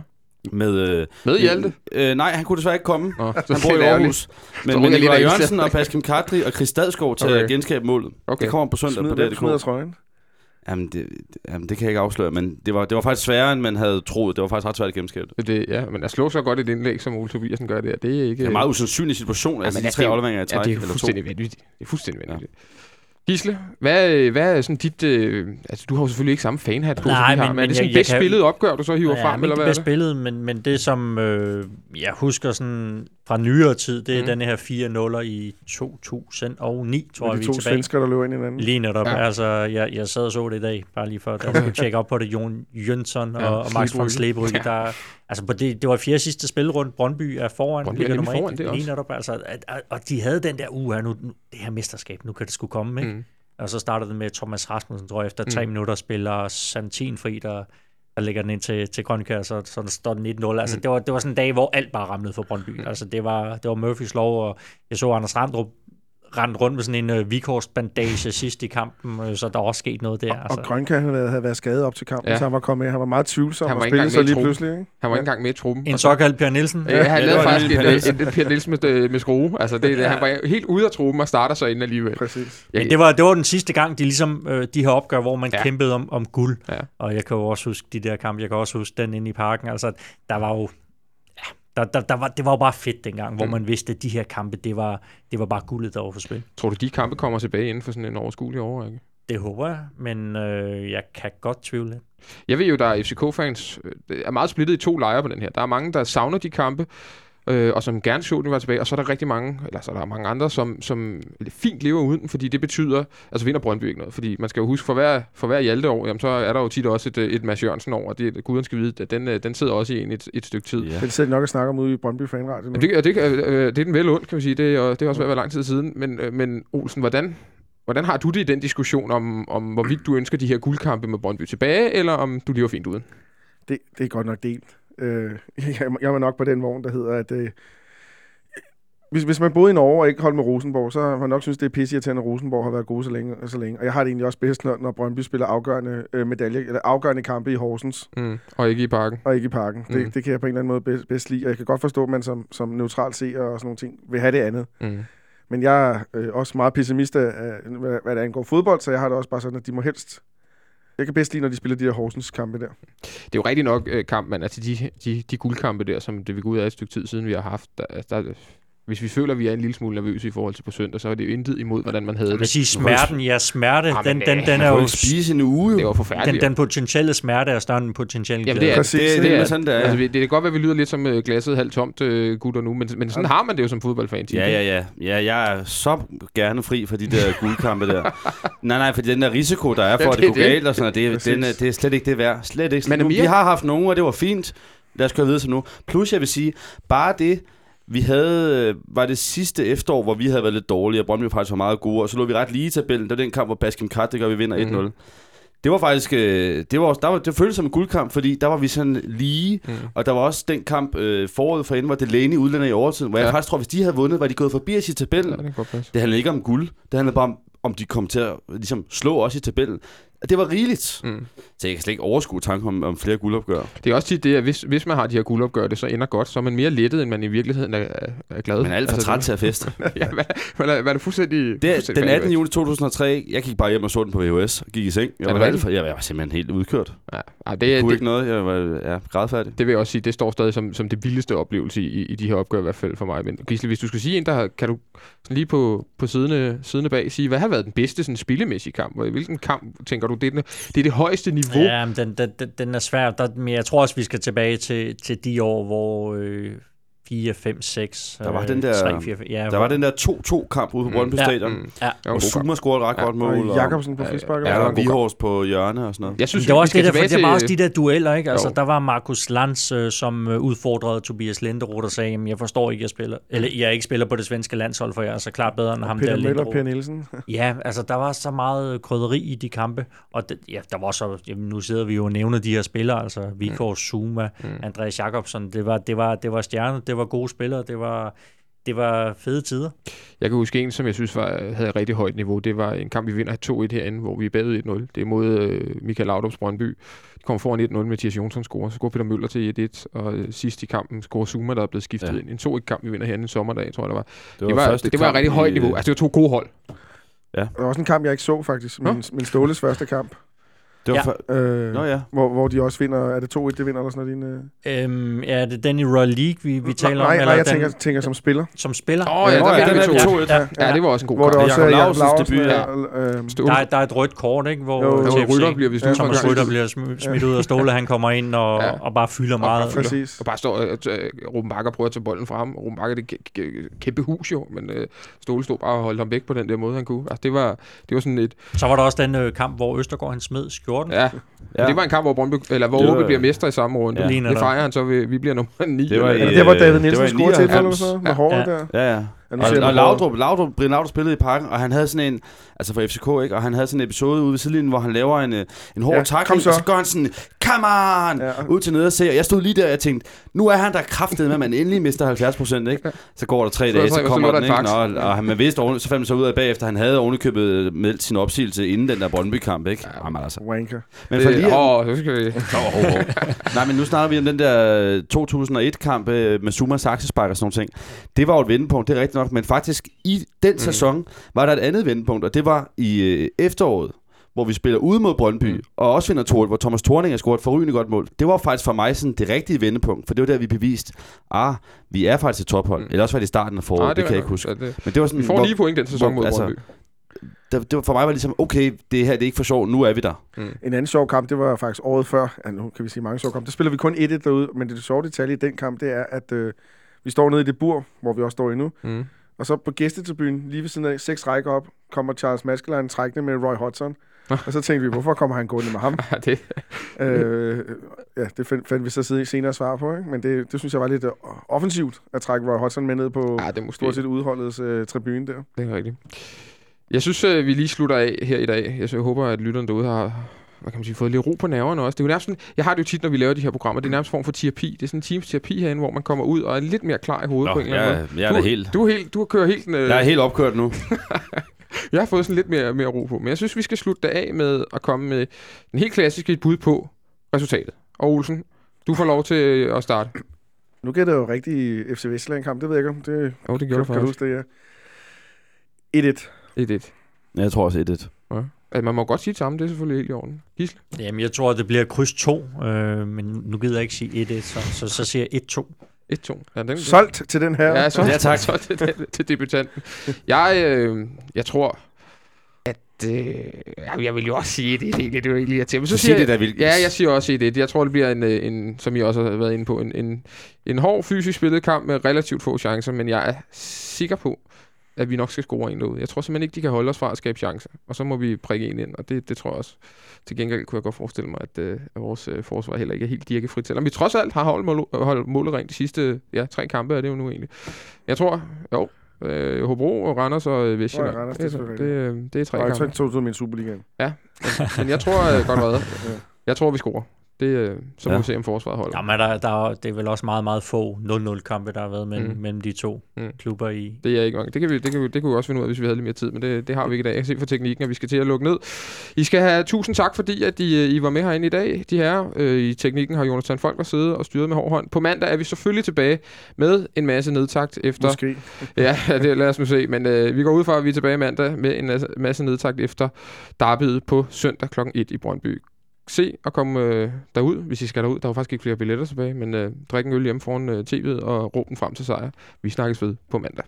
Med, øh, Med Hjalte? Øh, nej, han kunne desværre ikke komme. Nå, Han bor i det. Aarhus. Men, men Nikolaj Jørgensen og Pascal Kadri og Chris Stadskov til Okay. at genskabe målet. Okay. Det kommer på søndag Smider, på hvem smider trøjen? Jamen det, jamen, det kan jeg ikke afsløre, men det var, det var faktisk sværere, end man havde troet. Det var faktisk ret svært at gennemskabe det. Det, ja, men at slå så godt et indlæg, som Ole Tobiasen gør der, det er ikke... Det er en meget usandsynlig situation, altså men de altså, tre er afleveringer i Ja, træk, det er eller to. fuldstændig vanvittigt. Det er fuldstændig vanvittigt. Gisle, hvad, hvad er sådan dit... Øh, altså, du har jo selvfølgelig ikke samme fanhat på, Nej, som vi har, men- men, er men det sådan jeg- bedst jeg kan- spillet opgør, du så hiver Ja, frem, men eller hvad det er bedst billede, men, men det som øh, jeg husker sådan fra nyere tid, det er Mm. den her 4 0 i 2009, tror jeg, vi to er tilbage. svensker, der løber ind i hinanden. Lige netop. Ja. Ja. Altså, jeg, jeg sad og så det i dag, bare lige for at jeg skulle tjekke op på det. Jon Jønsson Ja, og, og Max von Slebrygge. Slebrygge, der... Altså, på det, det var fjerde sidste spil rundt. Brøndby er foran. Brøndby er ligger nummer et. foran, det er Lige også. netop, altså, at, at, og de havde den der, uge her nu, nu, det her mesterskab, nu kan det skulle komme, ikke? Mm. Og så startede det med Thomas Rasmussen, tror jeg, efter tre mm. minutter spiller Santin fri, der, der lægger den ind til, til Grønkær, så, så står den 1-0. Altså, mm. det, var, det var sådan en dag, hvor alt bare ramlede for Brøndby. Altså, det var, det var Murphys lov, og jeg så Anders Randrup rendt rundt med sådan en uh, Vikhorst-bandage sidst i kampen, uh, så der er også sket noget der. Og, altså. og Grønkær havde været, havde været skadet op til kampen, Ja. så han var kommet med. Han var meget tvivlsom Han og var ikke spillede engang så lige truppen. pludselig. Ikke? Han var ikke engang med i truppen. En Og så- såkaldt Per Nielsen. Ja, han Ja, lavede faktisk en en, lille en, en Per Nielsen med, med skrue. Altså, det, det, han var helt ude af truppen og starter så ind alligevel. Præcis. Men det var, det var den sidste gang, de ligesom, øh, de her opgør, hvor man Ja. ja. kæmpede om, om guld. Ja. Og jeg kan jo også huske de der kampe, jeg kan også huske den inde i parken. Altså, der var jo, ja, der, der, der var, det var jo bare fedt dengang, hvor Mm. man vidste, at de her kampe, det var, det var bare guldet, der var for spil. tror du, de kampe kommer tilbage inden for sådan en overskuelig overrække? Det håber jeg, men øh, jeg kan godt tvivle lidt. Jeg ved jo, der er FCK-fans, øh, er meget splittet i to lejre på den her. Der er mange, der savner de kampe, øh, og som gerne så, at de var tilbage. Og så er der rigtig mange, eller så er der mange andre, som, som fint lever uden, fordi det betyder, altså vinder Brøndby ikke noget. Fordi man skal jo huske, for hver, for hver Hjalte år, jamen, så er der jo tit også et, øh, et Mads Jørgensen over. Det, guderne skal vide, at den, øh, den sidder også i en et, et stykke tid. Ja. Det sidder de nok at snakke om ude i Brøndby Fanradio. Jamen, det, det, øh, det er den vel ondt, kan man sige. Det er, det er også ved at være lang tid siden. Men, øh, men Olsen, hvordan, hvordan har du det i den diskussion om, om, hvorvidt du ønsker de her guldkampe med Brøndby tilbage, eller om du lever fint uden? Det, det er godt nok delt. Øh, jeg, jeg var nok på den vogn, der hedder, at øh, hvis, hvis man boede i Norge og ikke holdt med Rosenborg, så har man nok synes, det er pisseirriterende, at Rosenborg har været gode så længe. Så længe. Og jeg har det egentlig også bedst, når, når Brøndby spiller afgørende øh, medalje, eller afgørende kampe i Horsens, Mm. Og ikke i parken. og ikke i parken. Mm. Det, det kan jeg på en eller anden måde bedst, bedst lide, og jeg kan godt forstå, at man som, som neutral seer og sådan nogle ting vil have det andet. Mm. Men jeg er øh, også meget pessimist af, hvad, hvad det angår fodbold, så jeg har det også bare sådan, at de må helst... Jeg kan bedst lide, når de spiller de her Horsens kampe der. Det er jo rigtig nok øh, kamp, men Altså de, de, de guldkampe der, som det vi går ud af et stykke tid siden, vi har haft. Der, der, hvis vi føler, at vi er en lille smule nervøse i forhold til på søndag, så er det jo intet imod, hvordan man havde det. sige, smerten, ja, smerte, Ah, men den, det- den, den er jo... spise en uge. Det var Den, forfærdeligt. den potentielle smerte er større end den potentielle Jamen, glæde. det er, Præcis, det, det det, det er sådan, det er. Altså, det, det kan godt være, at vi lyder lidt som øh, glasset halvt tomt øh, gutter nu, men, men sådan har man det jo som fodboldfan. Ja, ja, ja. Ja, jeg er så gerne fri for de der guldkampe der. nej, nej, for den der risiko, der er for, Ja, at det det er går det. galt og sådan noget, det, er- den, det er slet ikke det værd. Slet ikke. Men vi har haft nogen, og det var fint. Lad os køre videre til nu. Plus, jeg vil sige, bare det, vi havde, øh, var det sidste efterår, hvor vi havde været lidt dårlige, og Brøndby faktisk var meget gode, og så lå vi ret lige i tabellen. Det var den kamp, hvor Baskim gør, vi vinder 1-0. Mhm. Det var faktisk, øh, det var, der var, det føltes som en guldkamp, fordi der var vi sådan lige, Mm. og der var også den kamp øh, foråret for inden, hvor Delaney udlænder i overtiden, hvor ja. Jeg faktisk tror, hvis de havde vundet, var de gået forbi os i tabellen. Ja, det. Det handler ikke om guld. Det handler bare om, om de kom til at ligesom, slå os i tabellen. Det var rigeligt. Mm. Så jeg kan slet ikke overskue tanken om, om flere guldopgør. Det er også tit det, at hvis, hvis man har de her guldopgør, det så ender godt, så er man mere lettet, end man i virkeligheden er, er- glad. Men er alt for træt til at feste. ja, man, man, er, man er fuldstændig... Det, fuldstændig den færdig 18. med. juli 2003, jeg gik bare hjem og så den på VHS og gik i seng. Jeg var, det alt for, jeg var simpelthen helt udkørt. Ja, ja, det, Jeg er- kunne det, ikke noget. Jeg var ja, grædfærdig. det vil jeg også sige, det står stadig som, som det vildeste oplevelse i, i de her opgør, i hvert fald for mig. Men Gisle, hvis du skal sige en, der har, kan du sådan lige på, på siddende, siddende bag sige, hvad har været den bedste sådan, spillemæssige kamp? Hvilken kamp tænker du, det er, den, det er det højeste niveau? Ja, men den, den, den, den er svær. Der, men jeg tror også, vi skal tilbage til, til de år, hvor øh, 4, 5, 6... Der var øh, den der- 3, 4, 5, ja, Der var den der 2-2-kamp ude på Mm. Brøndby Ja. Stadion. Mm. Ja. Var en Og. Zuma scorede et ret Ja, godt mål. Og Jakobsen på frispark. Ja, Ja, og Vihorst på hjørne og sådan noget. Jeg synes, det var også det, der, tilbage det var også de der dueller, ikke? Altså, Jo. der var Markus Lanz, øh, som øh, udfordrede Tobias Linderoth og sagde, "Jamen, jeg forstår ikke, jeg spiller, eller jeg ikke spiller på det svenske landshold, for jeg er så klart bedre end ham Peter der Møller, Linderoth. Per Nielsen. Ja, altså der var så meget krydderi i de kampe, og det, ja, der var så, jamen, nu sidder vi jo og nævner de her spillere, altså Vigor, Zuma, Mm. Andreas Jakobsen, det var, det var, det var stjerner, det var gode spillere, det var, det var fede tider. Jeg kan huske en, som jeg synes var, havde et rigtig højt niveau. Det var en kamp, vi vinder 2-1 herinde, hvor vi er bagud 1-0. Det er mod øh, Michael Laudrups Brøndby. De kommer foran 1-0 med Mathias Jonsson scorer. Så scorer Peter Møller til 1-1, og øh, sidst i kampen scorer Zuma, der er blevet skiftet Ja. ja. ind. En 2-1-kamp, vi vinder herinde en sommerdag, tror jeg det var. Det Det var, det, det var et rigtig højt niveau. øh, Altså, det var to gode hold. Der var også en kamp, jeg ikke så faktisk. Min, min Ståles første kamp. Det var Ja. for, Øh, Nå ja. hvor, hvor de også vinder, er det 2-1, det vinder eller sådan noget? Din, øh... Øhm, ja, det er den i Royal League, vi, vi taler nej, om, nej, eller jeg den, tænker, tænker som spiller. som spiller? Åh, ja, Nå, der ja, fik den vi er to. vi 2-1, ja. Ja, det var også en god Hvor der kamp. også Jakob er Jacob Lausens Lausen. debut, Ja. Øh, Ståle- Der, er- der er et rødt kort, ikke? Hvor Jo, Jo, TFC Rytter bliver vist Ja, ja, Thomas. Rytter bliver sm- smidt ud af Ståle, han kommer ind og, Ja. og bare fylder Og meget. fylder. Præcis. Og bare står, øh, øh, Ruben Bakker prøver at tage bolden fra ham. Ruben Bakker, det er et kæ- kæ- kæmpe hus jo, men øh, Ståle stod bare og holdt ham væk på den der måde, han kunne. Altså, det var, det var sådan et... Så var der også den øh, kamp, hvor Østergaard han smed skjorten. Ja, ja. det var en kamp, hvor, Brøndby, eller hvor Det var- OB bliver mestre i samme runde. Ja. Det fejrer han så, ved, vi bliver nummer 9. Det var eller, det i- der, hvor David det Nielsen var scorede til 1 eller 99. sådan noget? Med Ja. håret Ja. der? Ja, ja. Ja, nu Og, og Laudrup, Laudrup, Brian Laudrup spillede i parken, og han havde sådan en, altså for FCK, ikke? Og han havde sådan en episode ude ved sidelinjen, hvor han laver en, øh, en hård Ja, ja, kom tackling, så. og så går han sådan, come on, Ja. ja. ud til nede og se. Og jeg stod lige der, og jeg tænkte, nu er han der kraftet med, at man endelig mister 70 procent, ikke? Så går der tre Så dage, så så kommer der den, ikke? Nå, og han, man vidste, oven- så fandt man så ud af bagefter, han havde ovenikøbet meldt sin opsigelse inden den der Brøndby-kamp, ikke? Jamen altså. Wanker. Men for lige Åh, så skal vi... Oh, oh, oh. Nej, men nu snakker vi om den der 2001-kamp øh, med Zuma Saxespark og sådan nogle ting. Det var jo et vendepunkt, det er rigtigt nok, men faktisk i den mm. sæson var der et andet vendepunkt, og det var i øh, efteråret, hvor vi spiller ude mod Brøndby, mm. og også vinder 2 hvor Thomas Thorning har scoret et forrygende godt mål. Det var faktisk for mig sådan det rigtige vendepunkt, for det var der, vi beviste, ah, vi er faktisk et tophold. Mm. Eller også var det i starten af foråret, Nej, det, det kan jeg ikke huske. ja, det- Men det var sådan, Vi får hvor- lige point den sæson hvor- mod altså, Brøndby. det, det var for mig var ligesom, okay, det her det er ikke for sjov, nu er vi der. En anden sjov kamp, det var faktisk året før. Ja, nu kan vi sige mange sjove kampe. Der spiller vi kun 1-1 derude, men det sjove detalje i den kamp, det er, at øh, vi står nede i det bur, hvor vi også står endnu. Mm. Og så på gæstetribunen, lige ved siden af seks rækker op, kommer Charles Maskelyne trækkende med Roy Hodgson. og så tænkte vi, hvorfor kommer han gående med ham? Det, øh, ja, det fandt, fandt vi så senere svar på, ikke? men det, det synes jeg var lidt øh, offensivt at trække Roy Hodgson med ned på ja, det måske stort set udholdets øh, tribune der. det er rigtigt. Jeg synes, øh, vi lige slutter af her i dag. Jeg håber, at lytterne derude har hvad kan man sige, fået lidt ro på nerverne også. Det er jo nærmest sådan, jeg har det jo tit, når vi laver de her programmer, det er nærmest en form for terapi. Det er sådan en teams terapi herinde, hvor man kommer ud og er lidt mere klar i hovedet Nå, på en eller anden jeg, måde. jeg er du, helt, Du, er helt, du kører helt... Øh, jeg er helt opkørt nu. Jeg har fået sådan lidt mere, mere ro på. Men jeg synes, vi skal slutte det af med at komme med den helt klassiske bud på resultatet. Og Olsen, du får lov til at starte. Nu gætter jeg jo rigtig FC Vestland kamp, det ved jeg ikke om. Det, Jo, det kan, gjorde kan du faktisk. huske det, ja. 1-1. 1-1. Jeg tror også 1-1. Altså, man må godt sige det samme, det er selvfølgelig helt i orden. Gisle? Jamen, jeg tror, det bliver kryds 2, øh, men nu gider jeg ikke sige 1-1, så, så, så siger jeg 1-2. 1-2. Ja, den, Solgt til den her. Ja, så, Ja, tak. så til, til, til debutanten. Jeg, øh, jeg tror, at... Øh, ja, jeg vil jo også sige, det er egentlig, det er jo egentlig irriterende. Men så Så siger sig det jeg, der vil. Ja, jeg siger også 1-1. Jeg tror, det bliver en, øh, en, som I også har været inde på, en, en, en hård fysisk spillet kamp med relativt få chancer, men jeg er sikker på, at vi nok skal score en derude. Jeg tror simpelthen ikke, de kan holde os fra at skabe chancer. Og så må vi prikke en ind, og det, det tror jeg også. Til gengæld kunne jeg godt forestille mig, at, øh, at vores øh, forsvar heller ikke er helt dirkefrit. Selvom vi trods alt har holdt, mål, holdt målet rent de sidste ja, tre kampe, er det jo nu egentlig. Jeg tror, jo, øh, Hobro og Randers og øh, Vestjylland. Ja, Randers, det er det, det, øh, det er tre Og jeg kampe. tog min Superligaen. Men jeg tror øh, godt. Ja. Jeg tror, vi scorer. Det, øh, så må Ja. vi se, om forsvaret holder. Jamen, der, der, er- det er vel også meget, meget få 0-0-kampe, der har været mellem, Mm. mellem de to Mm. klubber i. Det er ikke mange. Det kan, vi, det, kan vi, det kunne vi også finde ud af, hvis vi havde lidt mere tid, men det, det har vi ikke i dag. Jeg kan se for teknikken, at vi skal til at lukke ned. I skal have tusind tak, fordi at I, I var med herinde i dag. De her øh, i teknikken har Jonathan Folk og siddet og styret med hård hånd. På mandag er vi selvfølgelig tilbage med en masse nedtakt efter... Måske. Ja, det lad os nu se. Men øh, vi går ud fra, at vi er tilbage mandag med en masse- masse nedtakt efter derbyet på søndag kl. 1 i Brøndby. Se og komme øh, derud, hvis I skal derud. Der er jo faktisk ikke flere billetter tilbage, men øh, drik en øl hjemme foran øh, tv'et og råb den frem til sejr. Vi snakkes ved på mandag.